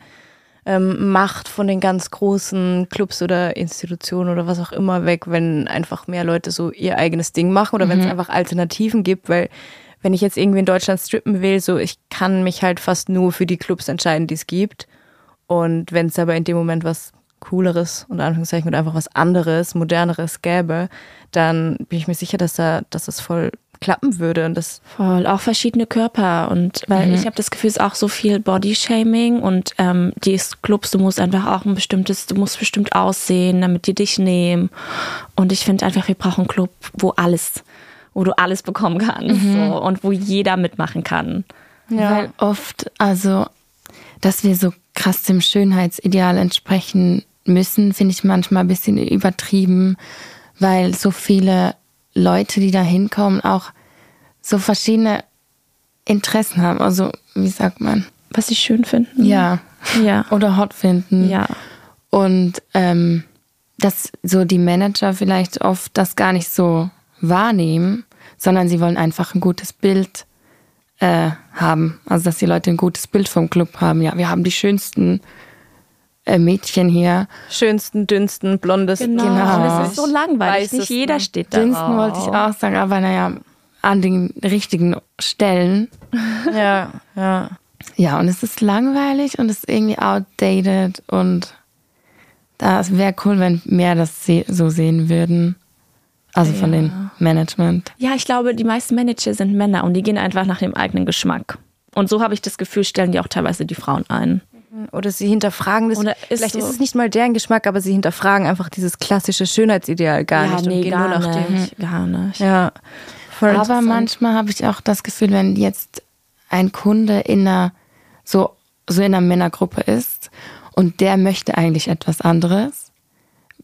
ähm, Macht von den ganz großen Clubs oder Institutionen oder was auch immer weg, wenn einfach mehr Leute so ihr eigenes Ding machen oder wenn es einfach Alternativen gibt, weil wenn ich jetzt irgendwie in Deutschland strippen will, so ich kann mich halt fast nur für die Clubs entscheiden, die es gibt. Und wenn es aber in dem Moment was Cooleres und Anführungszeichen oder einfach was anderes, moderneres gäbe, dann bin ich mir sicher, dass da, dass das voll klappen würde. Und das Voll, auch verschiedene Körper. Und weil ich habe das Gefühl, es ist auch so viel Bodyshaming. Und ähm, die Clubs, du musst einfach auch ein bestimmtes, du musst bestimmt aussehen, damit die dich nehmen. Und ich finde einfach, wir brauchen einen Club, wo alles, wo du alles bekommen kannst so, und wo jeder mitmachen kann. Weil oft, also, dass wir so krass dem Schönheitsideal entsprechen müssen, finde ich manchmal ein bisschen übertrieben, weil so viele Leute, die da hinkommen, auch so verschiedene Interessen haben. Also, wie sagt man? Was ich schön finde. Ja. Ja. (laughs) Oder hot finden. Ja. Und ähm, dass so die Manager vielleicht oft das gar nicht so wahrnehmen, sondern sie wollen einfach ein gutes Bild äh, haben. Also dass die Leute ein gutes Bild vom Club haben. Ja, wir haben die schönsten Mädchen hier. schönsten, dünnsten, blondesten. Genau. Und es ist so langweilig. Nicht Weißesten. jeder steht da. Dünsten wollte ich auch sagen, aber naja, an den richtigen Stellen. (laughs) Ja, ja. Ja, und es ist langweilig und es ist irgendwie outdated und das wäre cool, wenn mehr das so sehen würden. Also von Ja. den Management. Ja, ich glaube, die meisten Manager sind Männer und die gehen einfach nach dem eigenen Geschmack. Und so habe ich das Gefühl, stellen die auch teilweise die Frauen ein. Oder sie hinterfragen das. Oder ist vielleicht so- ist es nicht mal deren Geschmack, aber sie hinterfragen einfach dieses klassische Schönheitsideal gar nicht und gehen nur nach dem. nicht, gar nicht. Ja. Aber manchmal habe ich auch das Gefühl, wenn jetzt ein Kunde in einer so, so in einer Männergruppe ist und der möchte eigentlich etwas anderes,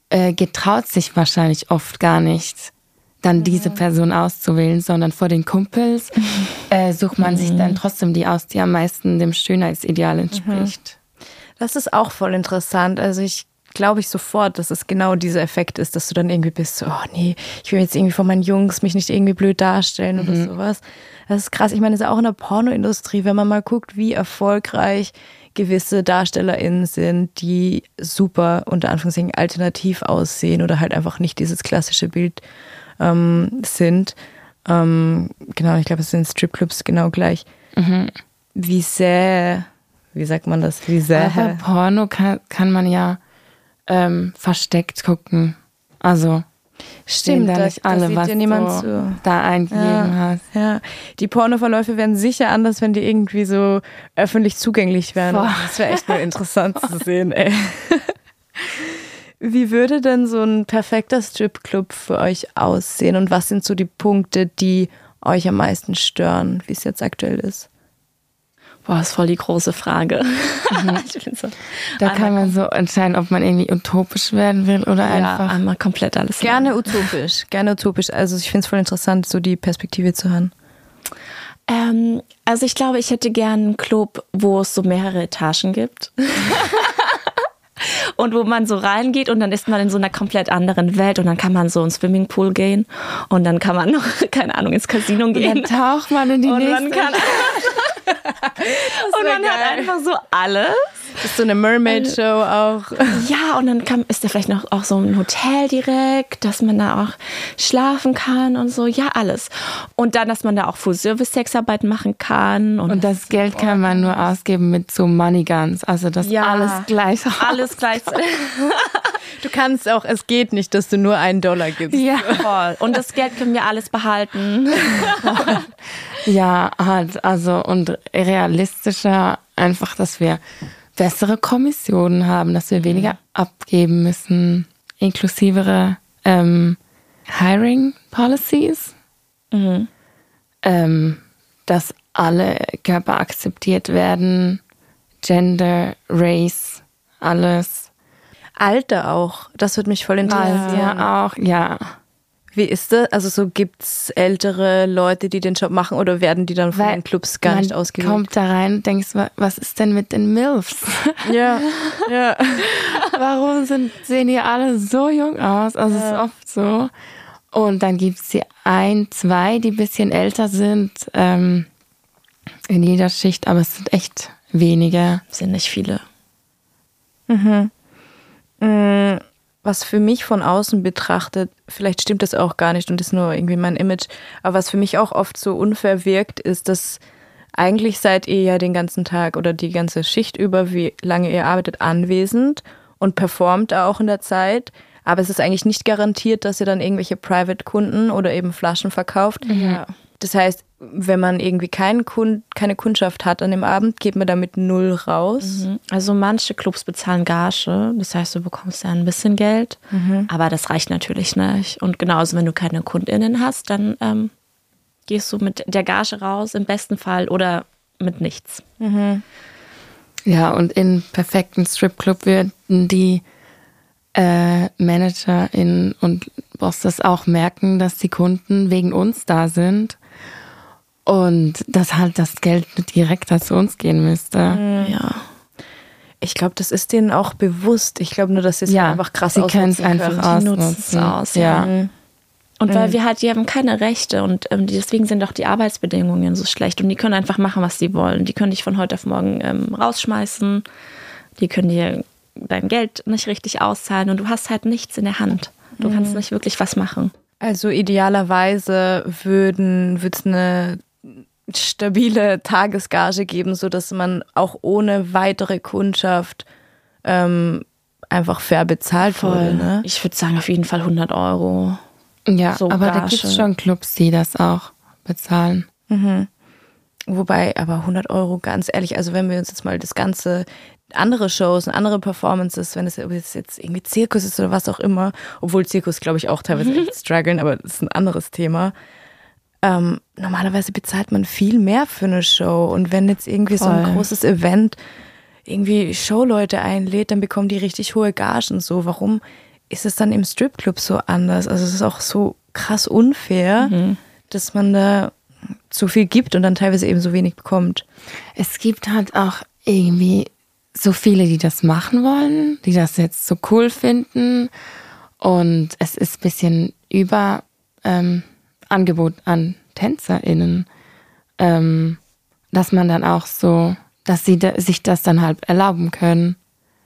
äh, getraut sich wahrscheinlich oft gar nicht, dann diese Person auszuwählen, sondern vor den Kumpels (laughs) äh, sucht man sich dann trotzdem die aus, die am meisten dem Schönheitsideal entspricht. Das ist auch voll interessant. Also ich glaube ich sofort, dass es genau dieser Effekt ist, dass du dann irgendwie bist, so, oh nee, ich will jetzt irgendwie von meinen Jungs mich nicht irgendwie blöd darstellen oder sowas. Das ist krass. Ich meine, es ist auch in der Pornoindustrie, wenn man mal guckt, wie erfolgreich gewisse DarstellerInnen sind, die super unter Anführungszeichen alternativ aussehen oder halt einfach nicht dieses klassische Bild ähm, sind. Ähm, genau, ich glaube, es sind Stripclubs genau gleich. Wie sehr, wie sagt man das, wie sehr Aber Porno kann, kann man ja ähm, versteckt gucken. Also Stimmt, da nicht alle, sieht was niemand du zu. da eingegeben Ja, hast. ja, die Pornoverläufe wären sicher anders, wenn die irgendwie so öffentlich zugänglich wären. Voll. Das wäre echt nur (laughs) interessant zu sehen, ey. Wie würde denn so ein perfekter Stripclub für euch aussehen und was sind so die Punkte, die euch am meisten stören, wie es jetzt aktuell ist? Boah, ist voll die große Frage. Mhm. (laughs) so da kann man so entscheiden, ob man irgendwie utopisch werden will oder ja, einfach. einmal komplett alles. Gerne machen. utopisch, gerne utopisch. Also ich finde es voll interessant, so die Perspektive zu hören. Ähm, also ich glaube, ich hätte gern einen Club, wo es so mehrere Etagen gibt. (laughs) und wo man so reingeht und dann ist man in so einer komplett anderen Welt und dann kann man so ins Swimmingpool gehen und dann kann man noch, (laughs) keine Ahnung, ins Casino gehen. Und dann taucht man in die und nächste. Man kann, (laughs) und man geil. hat einfach so alles. Das ist so eine Mermaid-Show auch. Ja, und dann kann, ist da vielleicht noch auch so ein Hotel direkt, dass man da auch schlafen kann und so. Ja, alles. Und dann, dass man da auch Full-Service-Sexarbeit machen kann. Und, und das Geld kann man nur ausgeben mit so Money Guns. Also das ja, alles gleich. Alles gleich. du kannst auch, es geht nicht, dass du nur einen Dollar gibst. Ja, voll. Und das Geld können wir alles behalten. ja, halt, also und realistischer einfach, dass wir bessere Kommissionen haben, dass wir weniger abgeben müssen, inklusivere ähm, Hiring Policies, mhm. ähm, dass alle Körper akzeptiert werden, Gender, Race, alles. Alter auch, das würde mich voll interessieren. Ja, auch, ja. Wie ist das? Also so gibt es ältere Leute, die den Job machen oder werden die dann von Weil den Clubs gar nicht ausgewählt? kommt da rein und denkst, was ist denn mit den MILFs? (laughs) Ja, ja. (laughs) Warum sind, sehen die alle so jung aus? Also es ja. ist oft so. Und dann gibt es die ein, zwei, die ein bisschen älter sind ähm, in jeder Schicht, aber es sind echt wenige. Sind nicht viele. Mhm. mhm was für mich von außen betrachtet, vielleicht stimmt das auch gar nicht und ist nur irgendwie mein Image, aber was für mich auch oft so unfair wirkt, ist, dass eigentlich seid ihr ja den ganzen Tag oder die ganze Schicht über, wie lange ihr arbeitet, anwesend und performt auch in der Zeit. Aber es ist eigentlich nicht garantiert, dass ihr dann irgendwelche Private-Kunden oder eben Flaschen verkauft. Ja. Das heißt, wenn man irgendwie kein Kund, keine Kundschaft hat an dem Abend, geht man damit null raus. Mhm. Also manche Clubs bezahlen Gage, das heißt, du bekommst ja ein bisschen Geld, mhm. aber das reicht natürlich nicht. Und genauso, wenn du keine KundInnen hast, dann ähm, gehst du mit der Gage raus, im besten Fall, oder mit nichts. Mhm. Ja, und in perfekten Stripclub würden die äh, ManagerInnen und Bosses auch merken, dass die Kunden wegen uns da sind und dass halt das Geld direkt zu uns gehen müsste. Mhm. Ja. Ich glaube, das ist denen auch bewusst. Ich glaube nur, dass sie es ja, einfach krass sie können es einfach ausnutzen. Aus, ja. ja. Und weil mhm. wir halt, die haben keine Rechte und ähm, deswegen sind auch die Arbeitsbedingungen so schlecht und die können einfach machen, was sie wollen. Die können dich von heute auf morgen ähm, rausschmeißen, die können dir dein Geld nicht richtig auszahlen und du hast halt nichts in der Hand. Du mhm. kannst nicht wirklich was machen. Also idealerweise würden, würde es eine stabile Tagesgage geben, sodass man auch ohne weitere Kundschaft ähm, einfach fair bezahlt Voll. wurde. Ne? Ich würde sagen, auf jeden Fall 100 Euro. Ja, so aber Gage. da gibt es schon Clubs, die das auch bezahlen. Mhm. Wobei, aber 100 Euro, ganz ehrlich, also wenn wir uns jetzt mal das ganze, andere Shows und andere Performances, wenn es jetzt irgendwie Zirkus ist oder was auch immer, obwohl Zirkus, glaube ich, auch teilweise (laughs) echt strugglen, aber das ist ein anderes Thema. Ähm, normalerweise bezahlt man viel mehr für eine Show. Und wenn jetzt irgendwie Voll. so ein großes Event irgendwie Showleute einlädt, dann bekommen die richtig hohe Gagen. So, warum ist es dann im Stripclub so anders? Also es ist auch so krass unfair, mhm. dass man da zu viel gibt und dann teilweise eben so wenig bekommt. Es gibt halt auch irgendwie so viele, die das machen wollen, die das jetzt so cool finden. Und es ist ein bisschen über ähm, Angebot an TänzerInnen, ähm, dass man dann auch so, dass sie da, sich das dann halt erlauben können.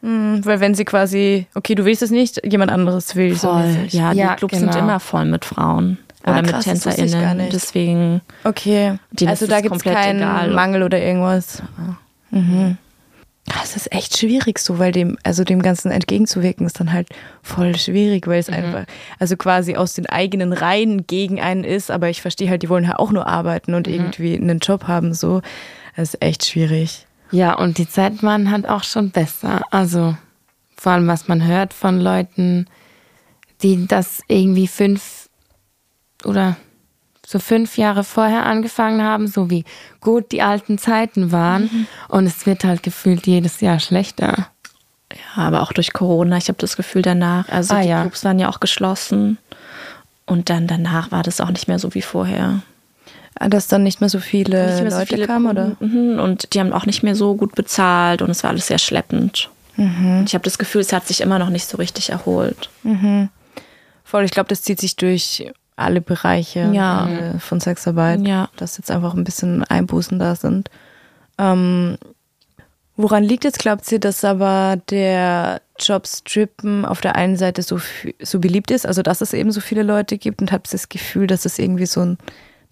Mhm, weil wenn sie quasi, okay, du willst es nicht, jemand anderes will. Voll. So ja, die Clubs genau. sind immer voll mit Frauen. Ah, oder krass, mit TänzerInnen. Deswegen. Okay. Also da gibt es keinen egal. Mangel oder irgendwas. Mhm. Das ist echt schwierig so, weil dem, also dem Ganzen entgegenzuwirken ist dann halt voll schwierig, weil es mhm. einfach, also quasi aus den eigenen Reihen gegen einen ist, aber ich verstehe halt, die wollen halt auch nur arbeiten und mhm. irgendwie einen Job haben, so. Das ist echt schwierig. Ja, und die Zeit waren halt auch schon besser. Also vor allem was man hört von Leuten, die das irgendwie fünf oder so fünf Jahre vorher angefangen haben, so wie gut die alten Zeiten waren. Mhm. Und es wird halt gefühlt jedes Jahr schlechter. Ja, aber auch durch Corona, ich habe das Gefühl danach, also ah, die ja. Clubs waren ja auch geschlossen. Und dann danach war das auch nicht mehr so wie vorher. Ah, dass dann nicht mehr so viele mehr so Leute viele kamen, oder? Mhm. Und die haben auch nicht mehr so gut bezahlt und es war alles sehr schleppend. Mhm. Ich habe das Gefühl, es hat sich immer noch nicht so richtig erholt. Mhm. Voll, ich glaube, das zieht sich durch alle Bereiche ja. Äh, von Sexarbeit, ja. dass jetzt einfach ein bisschen Einbußen da sind. Ähm, woran liegt jetzt, glaubt ihr, dass aber der Job Strippen auf der einen Seite so, so beliebt ist, also dass es eben so viele Leute gibt und habt ihr das Gefühl, dass es irgendwie so ein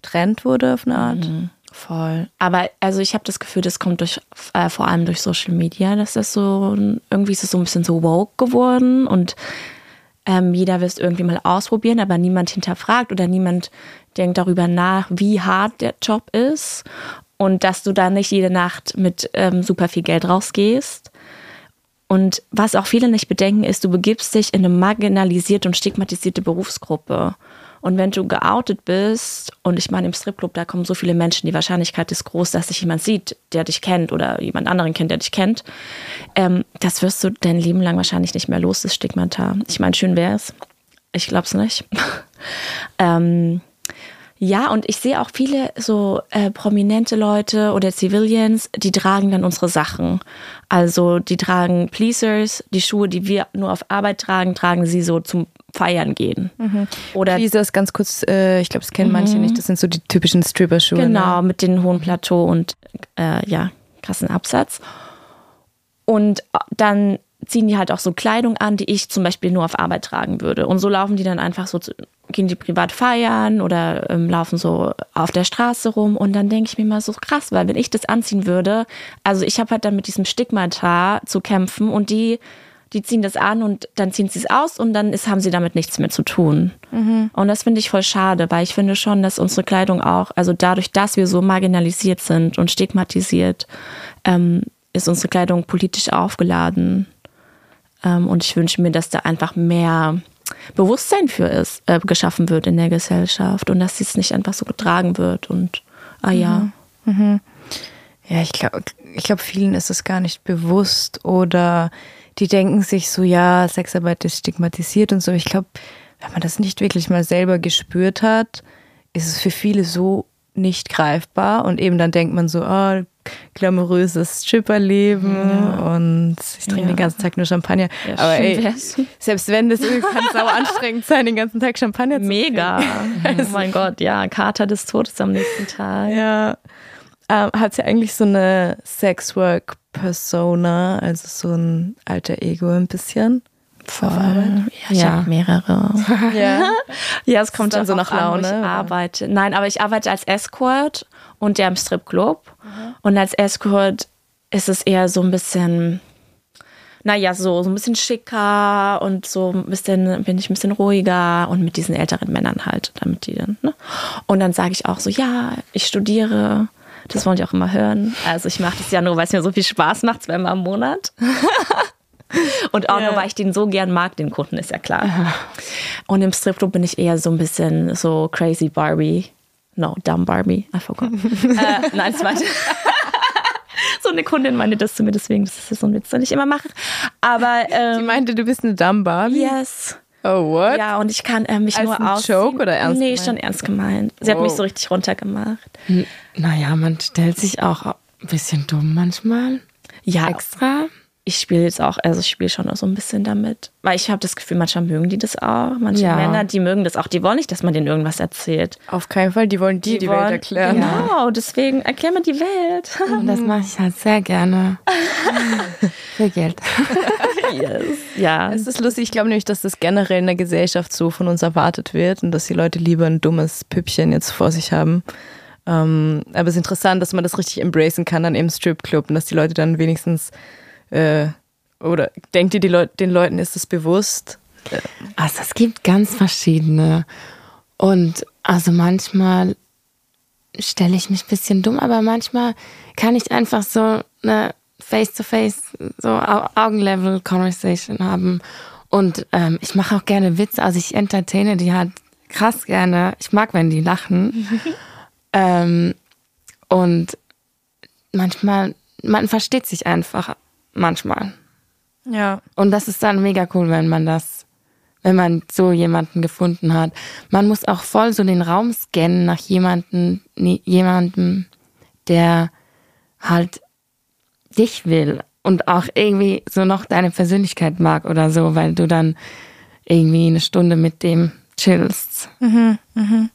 Trend wurde auf eine Art? Mhm. Voll. Aber also ich habe das Gefühl, das kommt durch äh, vor allem durch Social Media, dass das so irgendwie ist es so ein bisschen so woke geworden und ähm, jeder will es irgendwie mal ausprobieren, aber niemand hinterfragt oder niemand denkt darüber nach, wie hart der Job ist und dass du da nicht jede Nacht mit ähm, super viel Geld rausgehst. Und was auch viele nicht bedenken, ist, du begibst dich in eine marginalisierte und stigmatisierte Berufsgruppe. Und wenn du geoutet bist, und ich meine, im Stripclub, da kommen so viele Menschen, die Wahrscheinlichkeit ist groß, dass dich jemand sieht, der dich kennt oder jemand anderen kennt, der dich kennt, ähm, das wirst du dein Leben lang wahrscheinlich nicht mehr los, das Stigmata. Ich meine, schön wäre es. Ich glaube es nicht. (laughs) ähm, ja, und ich sehe auch viele so äh, prominente Leute oder Civilians, die tragen dann unsere Sachen. Also die tragen Pleasers, die Schuhe, die wir nur auf Arbeit tragen, tragen sie so zum feiern gehen. Mhm. Oder Pleasers, ganz kurz, äh, ich glaube, das kennen mhm. manche nicht, das sind so die typischen Stripper-Schuhe. Genau, ne? mit dem hohen Plateau und äh, ja, krassen Absatz. Und äh, dann ziehen die halt auch so Kleidung an, die ich zum Beispiel nur auf Arbeit tragen würde. Und so laufen die dann einfach so, gehen die privat feiern oder ähm, laufen so auf der Straße rum. Und dann denke ich mir mal so krass, weil wenn ich das anziehen würde, also ich habe halt dann mit diesem Stigmata zu kämpfen und die, die ziehen das an und dann ziehen sie es aus und dann ist, haben sie damit nichts mehr zu tun. Mhm. Und das finde ich voll schade, weil ich finde schon, dass unsere Kleidung auch, also dadurch, dass wir so marginalisiert sind und stigmatisiert, ähm, ist unsere Kleidung politisch aufgeladen. Ähm, und ich wünsche mir, dass da einfach mehr Bewusstsein für ist, äh, geschaffen wird in der Gesellschaft und dass es nicht einfach so getragen wird und ah ja. Mhm. Mhm. Ja, ich glaube, ich glaube, vielen ist es gar nicht bewusst oder die denken sich so, ja, Sexarbeit ist stigmatisiert und so. Ich glaube, wenn man das nicht wirklich mal selber gespürt hat, ist es für viele so nicht greifbar und eben dann denkt man so, oh, glamouröses Stripperleben ja. und ich trinke ja. den ganzen Tag nur Champagner. Ja, Aber ey, selbst wenn das kann sau anstrengend sein, den ganzen Tag Champagner zu Mega. trinken. oh mein Gott, ja, Kater des Todes am nächsten (laughs) Tag. Ja. Ähm, hat sie eigentlich so eine Sexwork-Persona, also so ein alter Ego ein bisschen? Voll. Ja, ich ja. habe mehrere. (laughs) ja. ja, es kommt dann so nach Laune. An, ich arbeite. Nein, aber ich arbeite als Escort und der im Stripclub. Mhm. Und als Escort ist es eher so ein bisschen, naja, so, so ein bisschen schicker und so ein bisschen, bin ich ein bisschen ruhiger und mit diesen älteren Männern halt, damit die dann, ne? Und dann sage ich auch so, ja, ich studiere. Das wollen die auch immer hören. Also ich mache das ja nur, weil es mir so viel Spaß macht, zweimal im Monat. (laughs) Und auch ja. nur, weil ich den so gern mag, den Kunden, ist ja klar. Und im Stripclub bin ich eher so ein bisschen so crazy Barbie. No, dumb Barbie. I forgot. (laughs) äh, nein, war (laughs) so eine Kundin meinte das zu mir, deswegen das ist so ein Witz, den ich immer mache. Aber ähm, die meinte, du bist eine dumb Barbie. Yes. Oh, what? Ja, und ich kann äh, mich Als nur aus. Joke oder ernst Nee, gemeint? schon ernst gemeint. Sie oh. hat mich so richtig runtergemacht. Naja, man stellt sich auch ein bisschen dumm manchmal. Ja. Extra ich spiele jetzt auch, also ich spiele schon auch so ein bisschen damit. Weil ich habe das Gefühl, manchmal mögen die das auch. Manche ja. Männer, die mögen das auch. Die wollen nicht, dass man denen irgendwas erzählt. Auf keinen Fall, die wollen die die, die wollen, Welt erklären. Genau, deswegen erklär mir die Welt. (laughs) Und das mache ich halt sehr gerne. (laughs) Für Geld. yes. Ja. Es ist lustig, ich glaube nämlich, dass das generell in der Gesellschaft so von uns erwartet wird und dass die Leute lieber ein dummes Püppchen jetzt vor sich haben. Ähm, aber es ist interessant, dass man das richtig embracen kann dann im Stripclub und dass die Leute dann wenigstens äh, oder denkt ihr, die Leut den Leuten ist es bewusst? Also es gibt ganz verschiedene. Und also manchmal stelle ich mich ein bisschen dumm, aber manchmal kann ich einfach so eine face-to-face, so Augenlevel Conversation haben. Und ähm, ich mache auch gerne Witze, also ich entertaine die halt krass gerne. Ich mag, wenn die lachen. (laughs) ähm, und manchmal, man versteht sich einfach manchmal. Ja. Und das ist dann mega cool, wenn man das, wenn man so jemanden gefunden hat. Man muss auch voll so den Raum scannen nach jemanden, jemandem, der halt dich will und auch irgendwie so noch deine Persönlichkeit mag oder so, weil du dann irgendwie eine Stunde mit dem chillst. Mhm, mhm.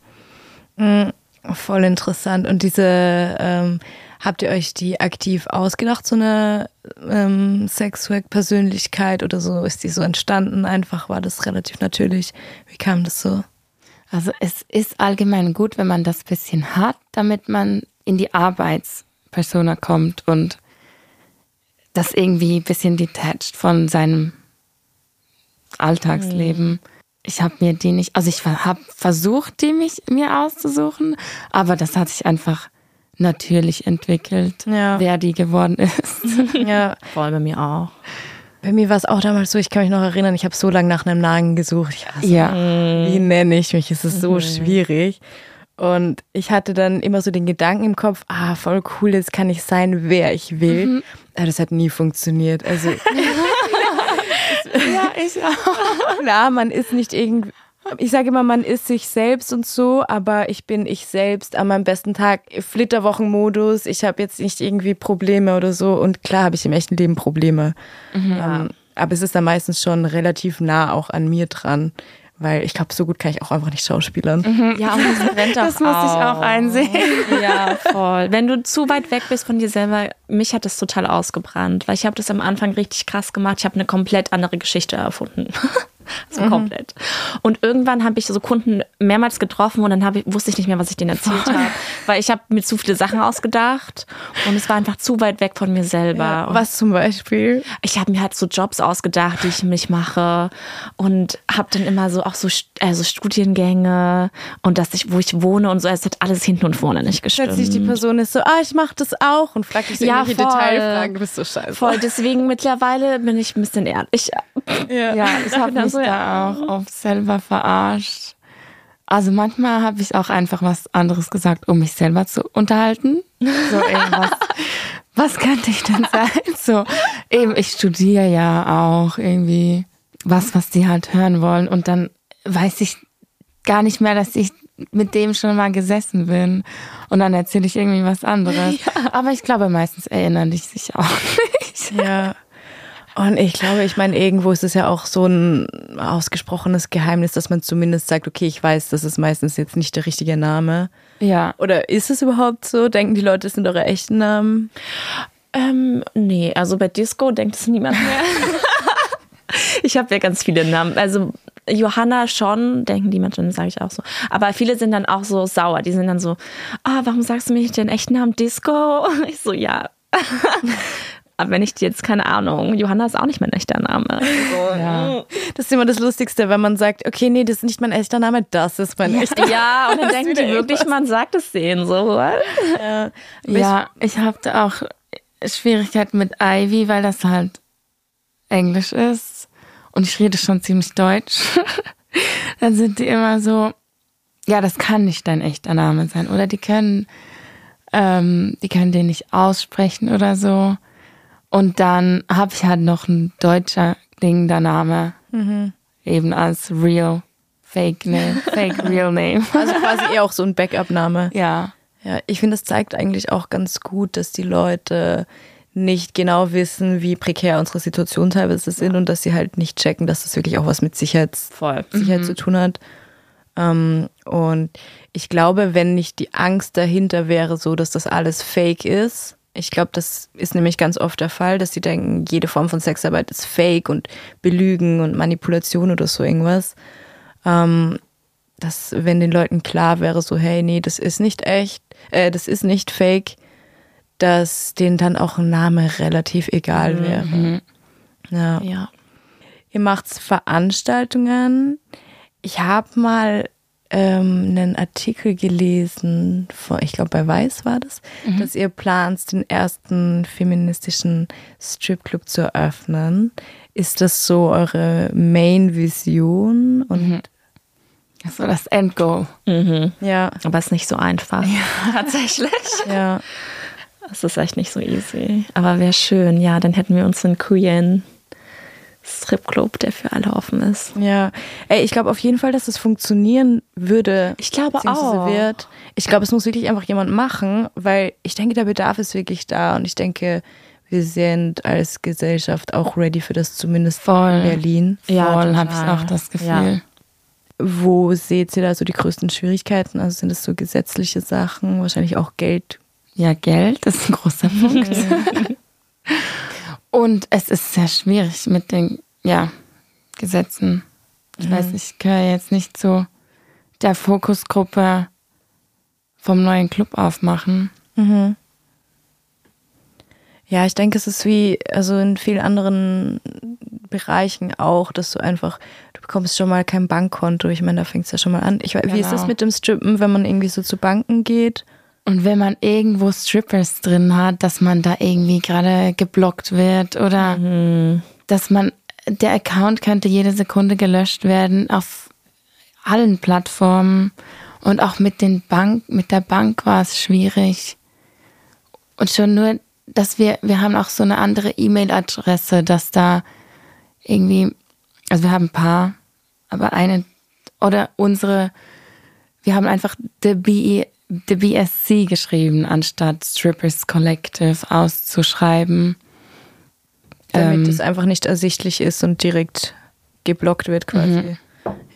Mhm, voll interessant. Und diese, ähm, habt ihr euch die aktiv ausgedacht, so eine ähm, Sexwork-Persönlichkeit oder so? Ist die so entstanden? Einfach war das relativ natürlich. Wie kam das so? Also es ist allgemein gut, wenn man das bisschen hat, damit man in die Arbeitspersona kommt und das irgendwie ein bisschen detached von seinem Alltagsleben. Mhm. Ich habe mir die nicht, also ich habe versucht, die mich mir auszusuchen, aber das hat sich einfach natürlich entwickelt, ja. wer die geworden ist. (laughs) Ja, voll bei mir auch. Bei mir war es auch damals so, ich kann mich noch erinnern, ich habe so lange nach einem Namen gesucht. Ich so, ja. Wie nenne ich mich? Es ist so mhm. schwierig. Und ich hatte dann immer so den Gedanken im Kopf, ah, voll cool, jetzt kann ich sein, wer ich will. Mhm. Aber das hat nie funktioniert. Also. (laughs) ja, ich auch. (laughs) Klar, man ist nicht irgendwie. Ich sage immer, man ist sich selbst und so, aber ich bin ich selbst an meinem besten Tag. Flitterwochenmodus, ich habe jetzt nicht irgendwie Probleme oder so. Und klar habe ich im echten Leben Probleme. Mhm. Ähm, aber es ist dann meistens schon relativ nah auch an mir dran. Weil ich glaube, so gut kann ich auch einfach nicht schauspielern. Mhm. Ja, und das (laughs) brennt auch Das muss ich auch einsehen. (laughs) Ja, voll. Wenn du zu weit weg bist von dir selber, mich hat das total ausgebrannt, weil ich habe das am Anfang richtig krass gemacht. Ich habe eine komplett andere Geschichte erfunden. (laughs) (laughs) So mhm. komplett. Und irgendwann habe ich so Kunden mehrmals getroffen und dann ich, wusste ich nicht mehr, was ich denen erzählt habe. Weil ich habe mir zu viele Sachen ausgedacht und es war einfach zu weit weg von mir selber. Ja, was zum Beispiel? Ich habe mir halt so Jobs ausgedacht, die ich mich mache und habe dann immer so auch so also Studiengänge und dass ich, wo ich wohne und so, es hat alles hinten und vorne nicht gestimmt. Plötzlich die Person ist so, ah, ich mache das auch und fragt dich so ja, irgendwelche voll, Detailfragen, du bist so scheiße. Voll, deswegen mittlerweile bin ich ein bisschen ehrlich. Ja, ja ich habe mich so, da auch oft selber verarscht. Also manchmal habe ich auch einfach was anderes gesagt, um mich selber zu unterhalten. So irgendwas. (laughs) was könnte ich denn sein? So, eben, ich studiere ja auch irgendwie was, was die halt hören wollen. Und dann weiß ich gar nicht mehr, dass ich mit dem schon mal gesessen bin. Und dann erzähle ich irgendwie was anderes. (laughs) Ja. Aber ich glaube, meistens erinnern die sich auch (laughs) nicht. Ja. Und ich glaube, ich meine, irgendwo ist es ja auch so ein ausgesprochenes Geheimnis, dass man zumindest sagt, okay, ich weiß, das ist meistens jetzt nicht der richtige Name. Ja. Oder ist es überhaupt so? Denken die Leute, es sind eure echten Namen? Ähm, nee, also bei Disco denkt es niemand mehr. (laughs) ich habe ja ganz viele Namen. Also Johanna schon, denken die Menschen, sage ich auch so. Aber viele sind dann auch so sauer. Die sind dann so, ah, oh, warum sagst du mir nicht den echten Namen Disco? (laughs) Ich so, ja. Aber wenn ich dir jetzt, keine Ahnung, Johanna ist auch nicht mein echter Name. So, ja. Das ist immer das Lustigste, wenn man sagt, okay, nee, das ist nicht mein echter Name, das ist mein ja. echter Name. (laughs) Ja, und dann denken die wirklich, man sagt es denen so. Ja, ja ich habe auch Schwierigkeiten mit Ivy, weil das halt Englisch ist und ich rede schon ziemlich Deutsch. (laughs) dann sind die immer so, ja, das kann nicht dein echter Name sein. Oder die können, ähm, die können den nicht aussprechen oder so. Und dann habe ich halt noch ein deutscher klingender Name. Mhm. Eben als real, fake name, (laughs) fake real name. Also quasi eher auch so ein Backup-Name. Ja. Ja, ich finde, das zeigt eigentlich auch ganz gut, dass die Leute nicht genau wissen, wie prekär unsere Situation teilweise sind und dass sie halt nicht checken, dass das wirklich auch was mit Sicherheits Voll. Sicherheit mhm. zu tun hat. Ähm, und ich glaube, wenn nicht die Angst dahinter wäre, so dass das alles fake ist, ich glaube, das ist nämlich ganz oft der Fall, dass sie denken, jede Form von Sexarbeit ist fake und Belügen und Manipulation oder so irgendwas. Ähm, dass, wenn den Leuten klar wäre, so, hey, nee, das ist nicht echt, äh, das ist nicht fake, dass denen dann auch ein Name relativ egal mhm. wäre. Mhm. Ja. ja. Ihr macht Veranstaltungen. Ich habe mal ähm, einen Artikel gelesen, vor, ich glaube bei Weiß war das, Mhm. dass ihr plant, den ersten feministischen Stripclub zu eröffnen. Ist das so eure Main-Vision? Und Mhm. So das Endgoal. Mhm. ja, Aber es ist nicht so einfach. (laughs) Tatsächlich. ja. Es ist echt nicht so easy. Aber wäre schön, ja, dann hätten wir uns einen queeren Stripclub, der für alle offen ist. Ja, ey, ich glaube auf jeden Fall, dass das funktionieren würde. Ich glaube auch. Wird. Ich glaube, es muss wirklich einfach jemand machen, weil ich denke, der Bedarf ist wirklich da und ich denke, wir sind als Gesellschaft auch ready für das, zumindest Voll. in Berlin. Ja, Voll, habe ich auch das Gefühl. Ja. Wo seht ihr da so die größten Schwierigkeiten? Also sind es so gesetzliche Sachen, wahrscheinlich auch Geld? Ja, Geld ist ein großer Punkt. (laughs) (laughs) Und es ist sehr schwierig mit den ja, Gesetzen. Ich weiß, ich gehöre jetzt nicht zu der Fokusgruppe vom neuen Club aufmachen. Mhm. Ja, ich denke, es ist wie, also in vielen anderen Bereichen auch, dass du einfach, du bekommst schon mal kein Bankkonto. Ich meine, da fängt es ja schon mal an. Ich, weiß, Wie ist das Genau. mit dem Strippen, wenn man irgendwie so zu Banken geht? Und wenn man irgendwo Strippers drin hat, dass man da irgendwie gerade geblockt wird oder dass man, der Account könnte jede Sekunde gelöscht werden auf allen Plattformen und auch mit den Bank, mit der Bank war es schwierig. Und schon nur, dass wir, wir haben auch so eine andere E-Mail-Adresse, dass da irgendwie, also wir haben ein paar, aber eine, oder unsere, wir haben einfach the, B, the BSC geschrieben, anstatt Strippers Collective auszuschreiben. Damit Ähm. es einfach nicht ersichtlich ist und direkt geblockt wird quasi.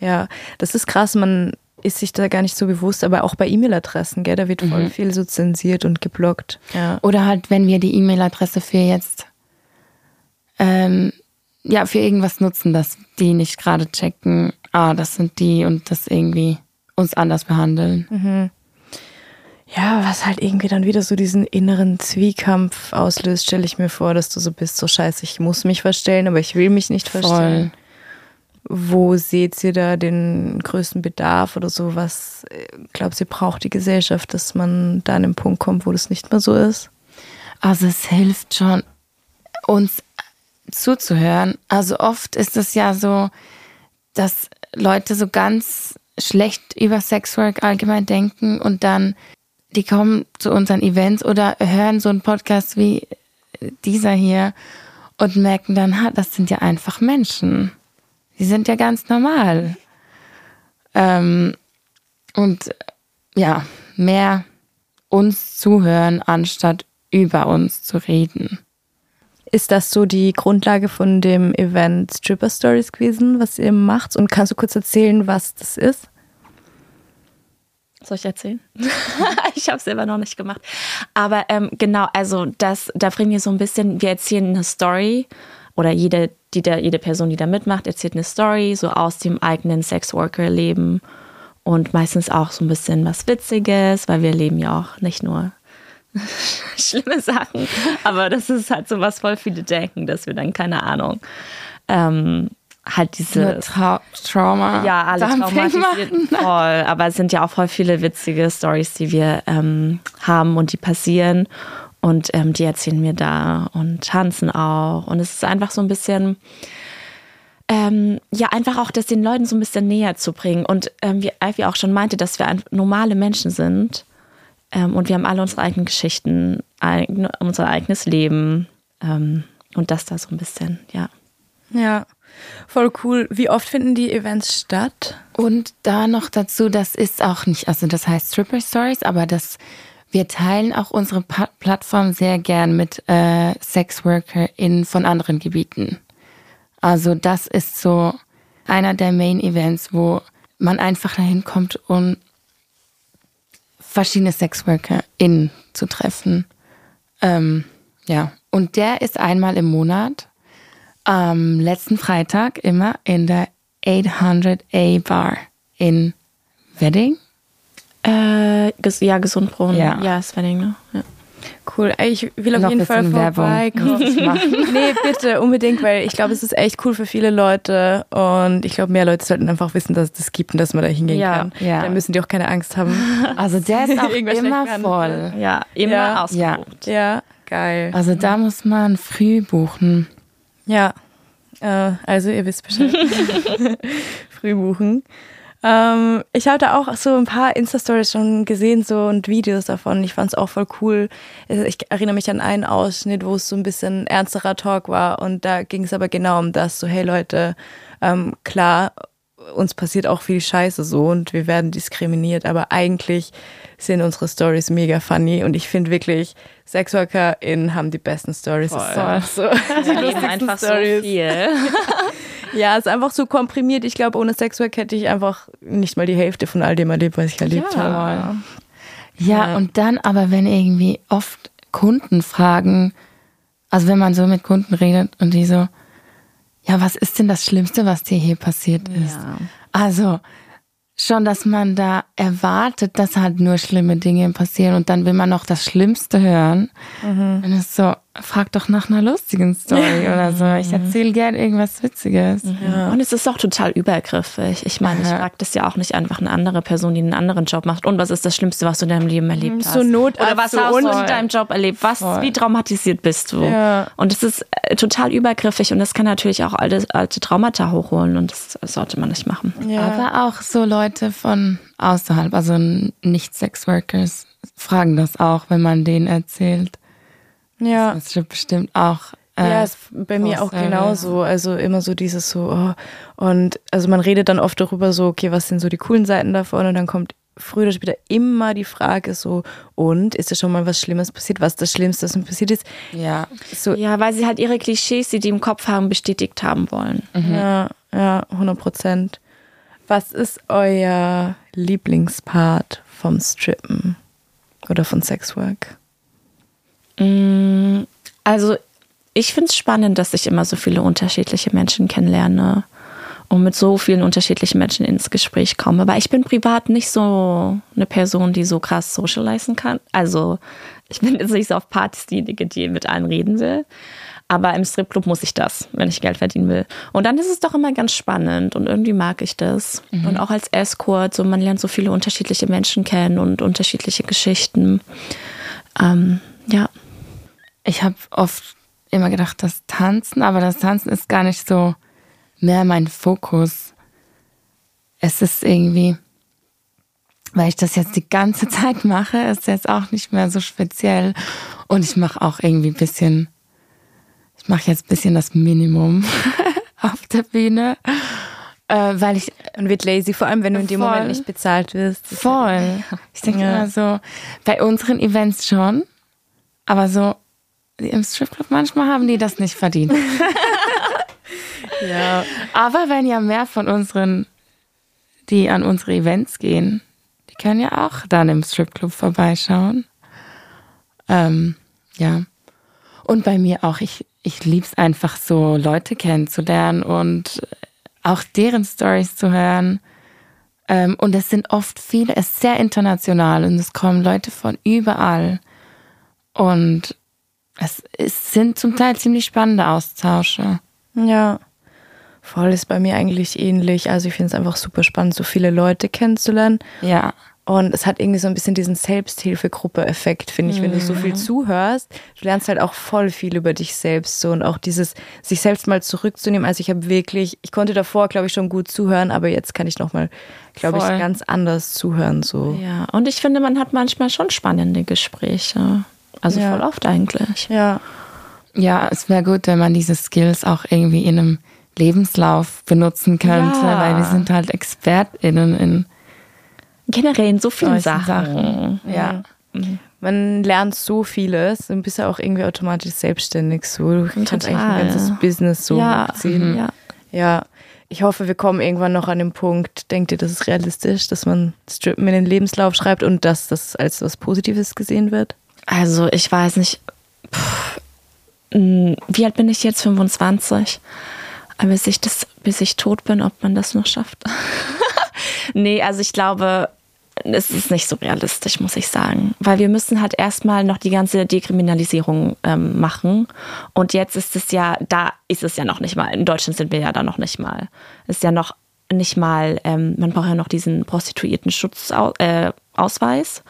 Ja, das ist krass, man ist sich da gar nicht so bewusst, aber auch bei E-Mail-Adressen, gell, da wird voll viel so zensiert und geblockt. Ja. Oder halt, wenn wir die E-Mail-Adresse für jetzt, ähm, ja, für irgendwas nutzen, dass die nicht gerade checken, ah, das sind die und das irgendwie uns anders behandeln. Ja, was halt irgendwie dann wieder so diesen inneren Zwiekampf auslöst, stelle ich mir vor, dass du so bist, so scheiße, ich muss mich verstellen, aber ich will mich nicht verstellen. Wo seht ihr da den größten Bedarf oder so? Was äh, glaubt ihr, braucht die Gesellschaft, dass man da an den Punkt kommt, wo das nicht mehr so ist? Also es hilft schon, uns zuzuhören. Also oft ist es ja so, dass Leute so ganz schlecht über Sexwork allgemein denken und dann die kommen zu unseren Events oder hören so einen Podcast wie dieser hier und merken dann, ha, das sind ja einfach Menschen. Die sind ja ganz normal. Ähm, und ja, mehr uns zuhören, anstatt über uns zu reden. Ist das so die Grundlage von dem Event Stripper Stories gewesen, was ihr macht? Und kannst du kurz erzählen, was das ist? Soll ich erzählen? (laughs) ich habe es selber noch nicht gemacht. Aber ähm, genau, also das, da bringen wir so ein bisschen, wir erzählen eine Story oder jede, die da, jede Person, die da mitmacht, erzählt eine Story so aus dem eigenen Sexworker-Leben und meistens auch so ein bisschen was Witziges, weil wir leben ja auch nicht nur (laughs) schlimme Sachen, aber das ist halt so, was voll viele denken, dass wir dann, keine Ahnung, ähm, halt diese Trau Trauma. ja, alle traumatisiert (laughs) voll. Aber es sind ja auch voll viele witzige Stories, die wir ähm, haben und die passieren. Und ähm, die erzählen wir da und tanzen auch. Und es ist einfach so ein bisschen, ähm, ja, einfach auch das den Leuten so ein bisschen näher zu bringen. Und ähm, wie Ivy auch schon meinte, dass wir normale Menschen sind. Ähm, und wir haben alle unsere eigenen Geschichten, eigen, unser eigenes Leben. Ähm, und das da so ein bisschen, ja. Ja, voll cool. Wie oft finden die Events statt? Und da noch dazu, das ist auch nicht, also das heißt Stripper Stories, aber das, wir teilen auch unsere pa Plattform sehr gern mit äh, SexworkerInnen von anderen Gebieten. Also das ist so einer der Main Events, wo man einfach dahin kommt, um verschiedene SexworkerInnen zu treffen. Ähm, ja, und der ist einmal im Monat am letzten Freitag immer in der 800A Bar in Wedding. Äh, ges ja, Gesundbrunnen. Ja. ja ist Wedding, ne? Ja. Cool. Ich will auf Noch jeden Fall vorbeikommen. (laughs) nee, bitte, unbedingt, weil ich glaube, es ist echt cool für viele Leute und ich glaube, mehr Leute sollten einfach wissen, dass es das gibt und dass man da hingehen Ja, kann. ja. Dann müssen die auch keine Angst haben. (laughs) Also der ist (laughs) auch immer voll. Ja, immer Ja. ausgebucht. ja, geil. Also da muss man früh buchen. Ja, äh, also ihr wisst Bescheid. (laughs) (laughs) Früh buchen. Ähm, ich habe da auch so ein paar Insta-Stories schon gesehen so und Videos davon. Ich fand es auch voll cool. Äh, Ich erinnere mich an einen Ausschnitt, wo es so ein bisschen ernsterer Talk war und da ging es aber genau um das, so hey Leute, ähm, klar, uns passiert auch viel Scheiße so und wir werden diskriminiert, aber eigentlich sind unsere Stories mega funny und ich finde wirklich, SexworkerInnen haben die besten Stories. Einfach so, (laughs) die leben lustigsten einfach so Stories. viel. (laughs) Ja, es ist einfach so komprimiert. Ich glaube, ohne Sexwork hätte ich einfach nicht mal die Hälfte von all dem erlebt, was ich erlebt habe. Ja, Ja. und dann aber, wenn irgendwie oft Kunden fragen, also wenn man so mit Kunden redet und die so, ja, was ist denn das Schlimmste, was dir hier passiert ist? Ja. Also schon, dass man da erwartet, dass halt nur schlimme Dinge passieren und dann will man noch das Schlimmste hören. Mhm. Und es ist so, frag doch nach einer lustigen Story (laughs) oder so. Ich erzähle gern irgendwas Witziges. Und es ist auch total übergriffig. Ich meine, ich frage das ja auch nicht einfach eine andere Person, die einen anderen Job macht. Und was ist das Schlimmste, was du in deinem Leben erlebt hast? So Notarzt, Oder was hast du in deinem Job erlebt? Was, Voll. wie traumatisiert bist du? Ja. Und es ist äh, total übergriffig und das kann natürlich auch alte, alte Traumata hochholen und das sollte man nicht machen. Ja. Aber auch so Leute von außerhalb, also nicht-Sex-Workers, fragen das auch, wenn man denen erzählt. Ja. Das ist bestimmt auch. Äh, Ja, ist bei mir auch genauso. Also immer so dieses so, oh. und also man redet dann oft darüber so, okay, was sind so die coolen Seiten davon? Und dann kommt früher oder später immer die Frage so, und ist da schon mal was Schlimmes passiert? Was ist das Schlimmste, was mir passiert ist? ja. So, Ja, weil sie halt ihre Klischees, die die im Kopf haben, bestätigt haben wollen. ja, ja, 100 Prozent. Was ist euer Lieblingspart vom Strippen oder von Sexwork? Mm, Also ich finde es spannend, dass ich immer so viele unterschiedliche Menschen kennenlerne und mit so vielen unterschiedlichen Menschen ins Gespräch komme. Weil ich bin privat nicht so eine Person, die so krass socialisen kann. Also ich bin jetzt nicht so auf Partys diejenige, die mit allen reden will. Aber im Stripclub muss ich das, wenn ich Geld verdienen will. Und dann ist es doch immer ganz spannend und irgendwie mag ich das. Und auch als Escort, so man lernt so viele unterschiedliche Menschen kennen und unterschiedliche Geschichten. Ähm, ja. Ich habe oft immer gedacht, das Tanzen, aber das Tanzen ist gar nicht so mehr mein Fokus. Es ist irgendwie, weil ich das jetzt die ganze (laughs) Zeit mache, ist jetzt auch nicht mehr so speziell. Und ich mache auch irgendwie ein bisschen, ich mache jetzt ein bisschen das Minimum (laughs) auf der Bühne, äh, weil ich Man wird lazy, vor allem wenn du in dem Voll. Moment nicht bezahlt wirst. Voll. Ich denke Ja. immer so, bei unseren Events schon, aber so im Stripclub manchmal haben die das nicht verdient. (laughs) Ja. aber wenn ja mehr von unseren, die an unsere Events gehen, die können ja auch dann im Stripclub vorbeischauen. Ähm, ja. Und bei mir auch, ich, ich liebe es einfach so, Leute kennenzulernen und auch deren Stories zu hören. Ähm, und es sind oft viele, es ist sehr international und es kommen Leute von überall. Und es, es sind zum Teil ziemlich spannende Austausche. Ja. Voll ist bei mir eigentlich ähnlich. Also ich finde es einfach super spannend, so viele Leute kennenzulernen. Ja. Und es hat irgendwie so ein bisschen diesen Selbsthilfegruppe-Effekt, finde ich, wenn du so viel zuhörst. Du lernst halt auch voll viel über dich selbst so und auch dieses, sich selbst mal zurückzunehmen. Also ich habe wirklich, ich konnte davor, glaube ich, schon gut zuhören, aber jetzt kann ich nochmal, glaube ich, ganz anders zuhören. So. Ja, und ich finde, man hat manchmal schon spannende Gespräche. Also Ja. voll oft eigentlich. Ja. Ja, es wäre gut, wenn man diese Skills auch irgendwie in einem Lebenslauf benutzen könnte, Ja. weil wir sind halt ExpertInnen in Generell in so vielen Sachen. Sachen. Ja. Man lernt so vieles und bist ja auch irgendwie automatisch selbstständig. So. Du kannst eigentlich Total. ein ganzes Business so Ja, hochziehen. ja. Ja, ich hoffe, wir kommen irgendwann noch an den Punkt. Denkt ihr, das ist realistisch, dass man Strippen in den Lebenslauf schreibt und dass das als was Positives gesehen wird? Also ich weiß nicht, pff, wie alt bin ich jetzt? 25. Aber bis ich, das, bis ich tot bin, ob man das noch schafft. (laughs) nee, also ich glaube, es ist nicht so realistisch, muss ich sagen. Weil wir müssen halt erstmal noch die ganze Dekriminalisierung ähm, machen. Und jetzt ist es ja, da ist es ja noch nicht mal. In Deutschland sind wir ja da noch nicht mal. Ist ja noch nicht mal, ähm, man braucht ja noch diesen Prostituierten-Schutzausweis, äh,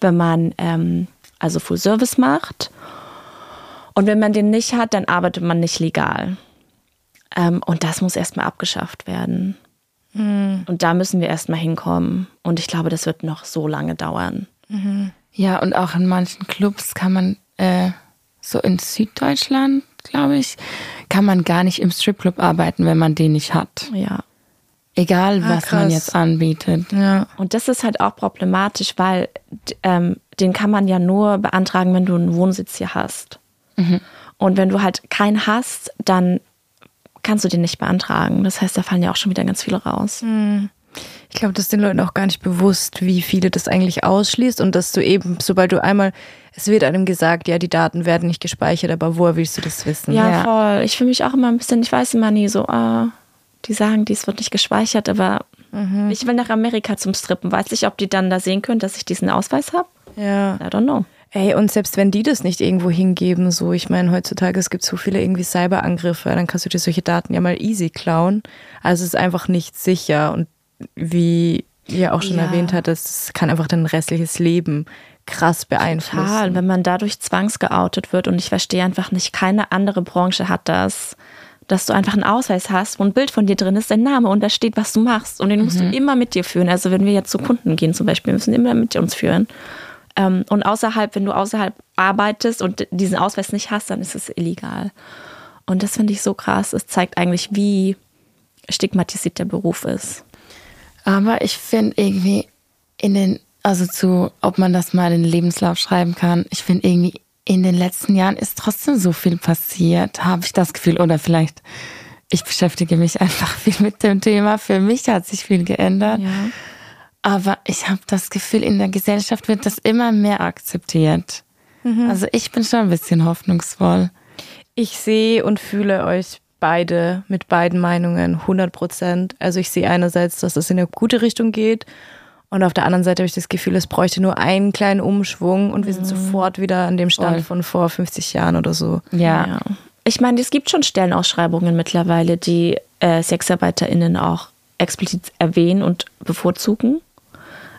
wenn man ähm, also Full Service macht. Und wenn man den nicht hat, dann arbeitet man nicht legal. Ähm, und das muss erstmal abgeschafft werden. Mhm. Und da müssen wir erstmal hinkommen. Und ich glaube, das wird noch so lange dauern. Mhm. Ja, und auch in manchen Clubs kann man, äh, so in Süddeutschland, glaube ich, kann man gar nicht im Stripclub arbeiten, wenn man den nicht hat. Ja. Egal, ah, was krass. man jetzt anbietet. Ja. Und das ist halt auch problematisch, weil ähm, den kann man ja nur beantragen, wenn du einen Wohnsitz hier hast. Mhm. Und wenn du halt keinen hast, dann kannst du den nicht beantragen. Das heißt, da fallen ja auch schon wieder ganz viele raus. Mhm. Ich glaube, das ist den Leuten auch gar nicht bewusst, wie viele das eigentlich ausschließt und dass du eben, sobald du einmal, es wird einem gesagt, ja, die Daten werden nicht gespeichert, aber woher willst du das wissen? Ja, ja. voll. Ich fühle mich auch immer ein bisschen, ich weiß immer nie so, ah, die sagen, dies wird nicht gespeichert, aber mhm. ich will nach Amerika zum Strippen. Weiß ich, ob die dann da sehen können, dass ich diesen Ausweis habe? Ja. I don't know. Ey, und selbst wenn die das nicht irgendwo hingeben, so, ich meine, heutzutage, es gibt so viele irgendwie Cyberangriffe, dann kannst du dir solche Daten ja mal easy klauen. Also es ist einfach nicht sicher. Und wie ihr auch schon ja. erwähnt hat, das kann einfach dein restliches Leben krass beeinflussen. Total, wenn man dadurch zwangsgeoutet wird und ich verstehe einfach nicht, keine andere Branche hat das, dass du einfach einen Ausweis hast, wo ein Bild von dir drin ist, dein Name und da steht, was du machst und den musst mhm. du immer mit dir führen. Also wenn wir jetzt zu Kunden gehen zum Beispiel, müssen wir immer mit uns führen. Ähm, und außerhalb, wenn du außerhalb arbeitest und diesen Ausweis nicht hast, dann ist es illegal. Und das finde ich so krass. Es zeigt eigentlich, wie stigmatisiert der Beruf ist. Aber ich finde irgendwie in den, also zu, ob man das mal in den Lebenslauf schreiben kann, ich finde irgendwie in den letzten Jahren ist trotzdem so viel passiert, habe ich das Gefühl. Oder vielleicht, ich beschäftige mich einfach (laughs) viel mit dem Thema. Für mich hat sich viel geändert. Ja. Aber ich habe das Gefühl, in der Gesellschaft wird das immer mehr akzeptiert. Mhm. Also ich bin schon ein bisschen hoffnungsvoll. Ich sehe und fühle euch beide mit beiden Meinungen 100 Prozent. Also ich sehe einerseits, dass es in eine gute Richtung geht und auf der anderen Seite habe ich das Gefühl, es bräuchte nur einen kleinen Umschwung und wir sind mhm. sofort wieder an dem Stand Voll. von vor 50 Jahren oder so. Ja. ja. Ich meine, es gibt schon Stellenausschreibungen mittlerweile, die äh, SexarbeiterInnen auch explizit erwähnen und bevorzugen.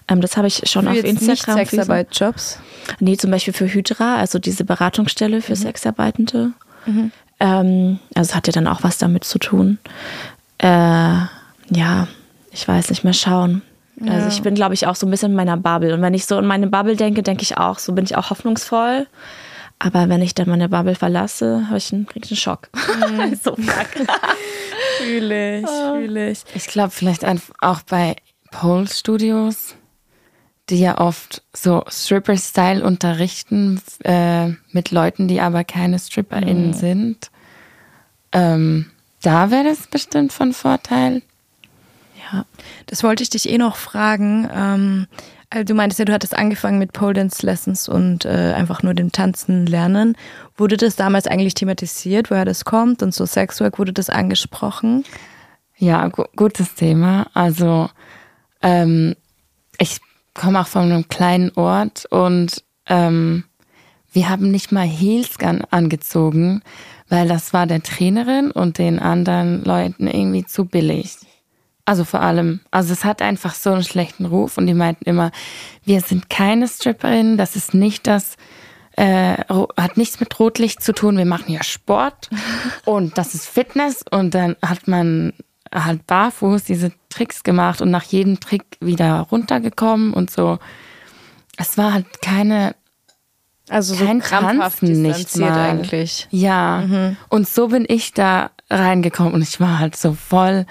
Ähm, das habe ich schon für auf Instagram. Nicht Sexarbeit-Jobs? Nee, zum Beispiel für Hydra, also diese Beratungsstelle für mhm. Sexarbeitende. Mhm. Ähm, also es hat ja dann auch was damit zu tun. Äh, ja, ich weiß nicht mehr schauen. Ja. Also ich bin, glaube ich, auch so ein bisschen in meiner Bubble. Und wenn ich so in meine Bubble denke, denke ich auch, so bin ich auch hoffnungsvoll. Aber wenn ich dann meine Bubble verlasse, habe ich einen, krieg ich einen Schock. Mhm. (laughs) so fühle ich, fühle ich. Ich glaube vielleicht auch bei Pole Studios die ja oft so Stripper-Style unterrichten äh, mit Leuten, die aber keine StripperInnen mhm. sind. Ähm, da wäre das bestimmt von Vorteil. Ja, das wollte ich dich eh noch fragen. Ähm, also du meintest ja, du hattest angefangen mit Pole Dance Lessons und äh, einfach nur dem Tanzen lernen. Wurde das damals eigentlich thematisiert, woher das kommt und so Sexwork, wurde das angesprochen? Ja, gu gutes Thema. Also ähm, ich komme auch von einem kleinen Ort und ähm, wir haben nicht mal Heels angezogen, weil das war der Trainerin und den anderen Leuten irgendwie zu billig. Also vor allem, also es hat einfach so einen schlechten Ruf und die meinten immer, wir sind keine Stripperinnen, das ist nicht das, äh, hat nichts mit Rotlicht zu tun, wir machen ja Sport (laughs) und das ist Fitness und dann hat man halt barfuß diese Tricks gemacht und nach jedem Trick wieder runtergekommen und so. Es war halt keine also kein so Tanzen nicht mal. eigentlich. Ja. Mhm. Und so bin ich da reingekommen und ich war halt so voll.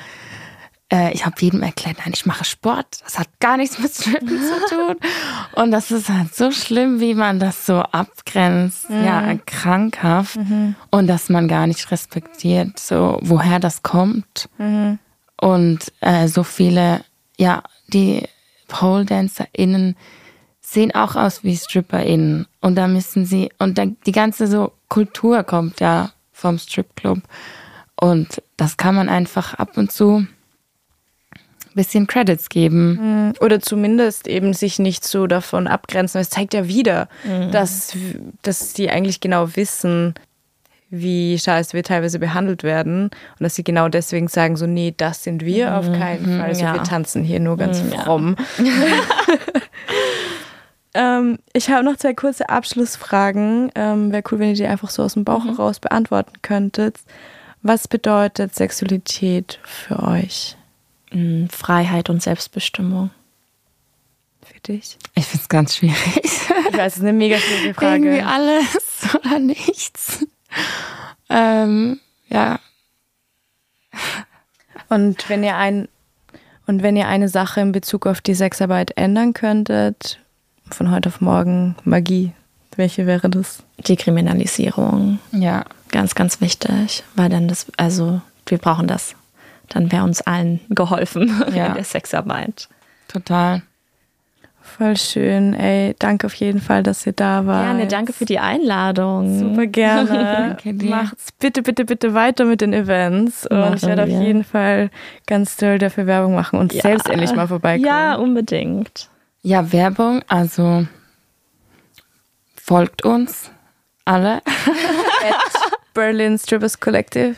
Äh, ich habe jedem erklärt, nein, ich mache Sport. Das hat gar nichts mit Strippen zu (laughs) tun. Und das ist halt so schlimm, wie man das so abgrenzt. Mhm. Ja, krankhaft. Mhm. Und dass man gar nicht respektiert, so woher das kommt. Mhm. Und äh, so viele, ja, die Pole DancerInnen sehen auch aus wie StripperInnen. Und da müssen sie, und da, die ganze so Kultur kommt ja vom Stripclub. Und das kann man einfach ab und zu bisschen Credits geben. Mhm. Oder zumindest eben sich nicht so davon abgrenzen. Es zeigt ja wieder, mhm. dass, dass sie eigentlich genau wissen, wie scheiße wir teilweise behandelt werden und dass sie genau deswegen sagen, so nee, das sind wir mhm. auf keinen Fall. Also ja. wir tanzen hier nur ganz mhm, fromm. Ja. (laughs) ähm, ich habe noch zwei kurze Abschlussfragen. Ähm, Wäre cool, wenn ihr die einfach so aus dem Bauch mhm. heraus beantworten könntet. Was bedeutet Sexualität für euch? Freiheit und Selbstbestimmung. Für dich? Ich finde es ganz schwierig. Ich weiß, es ist eine mega schwierige (laughs) Frage. Irgendwie alles (laughs) oder nichts. Ähm, ja. Und wenn ihr ein und wenn ihr eine Sache in Bezug auf die Sexarbeit ändern könntet, von heute auf morgen Magie, welche wäre das? Die Kriminalisierung. Ja. Ganz, ganz wichtig, weil dann das, also wir brauchen das. Dann wäre uns allen geholfen (laughs) ja. in der Sexarbeit. Total. Voll schön, ey. Danke auf jeden Fall, dass ihr da wart. Gerne, danke für die Einladung. Super gerne. (laughs) Macht's bitte, bitte, bitte weiter mit den Events. Und machen ich werde wir. auf jeden Fall ganz toll dafür Werbung machen und ja. selbst endlich mal vorbeikommen. Ja, unbedingt. Ja, Werbung, also folgt uns alle. (laughs) At Berlin Strippers Collective.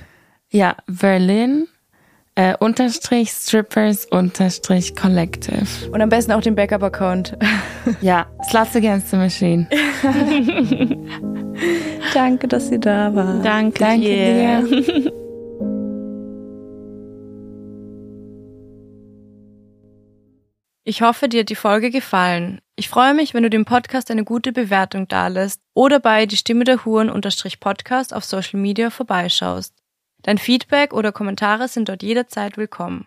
Ja, Berlin äh, unterstrich Strippers unterstrich Collective. Und am besten auch den Backup-Account. (laughs) ja, Sluts Against the Machine. (laughs) Danke, dass Sie da war. Danke, Danke dir. dir. Ich hoffe, dir hat die Folge gefallen. Ich freue mich, wenn du dem Podcast eine gute Bewertung dalässt oder bei die Stimme der Huren unterstrich Podcast auf Social Media vorbeischaust. Dein Feedback oder Kommentare sind dort jederzeit willkommen.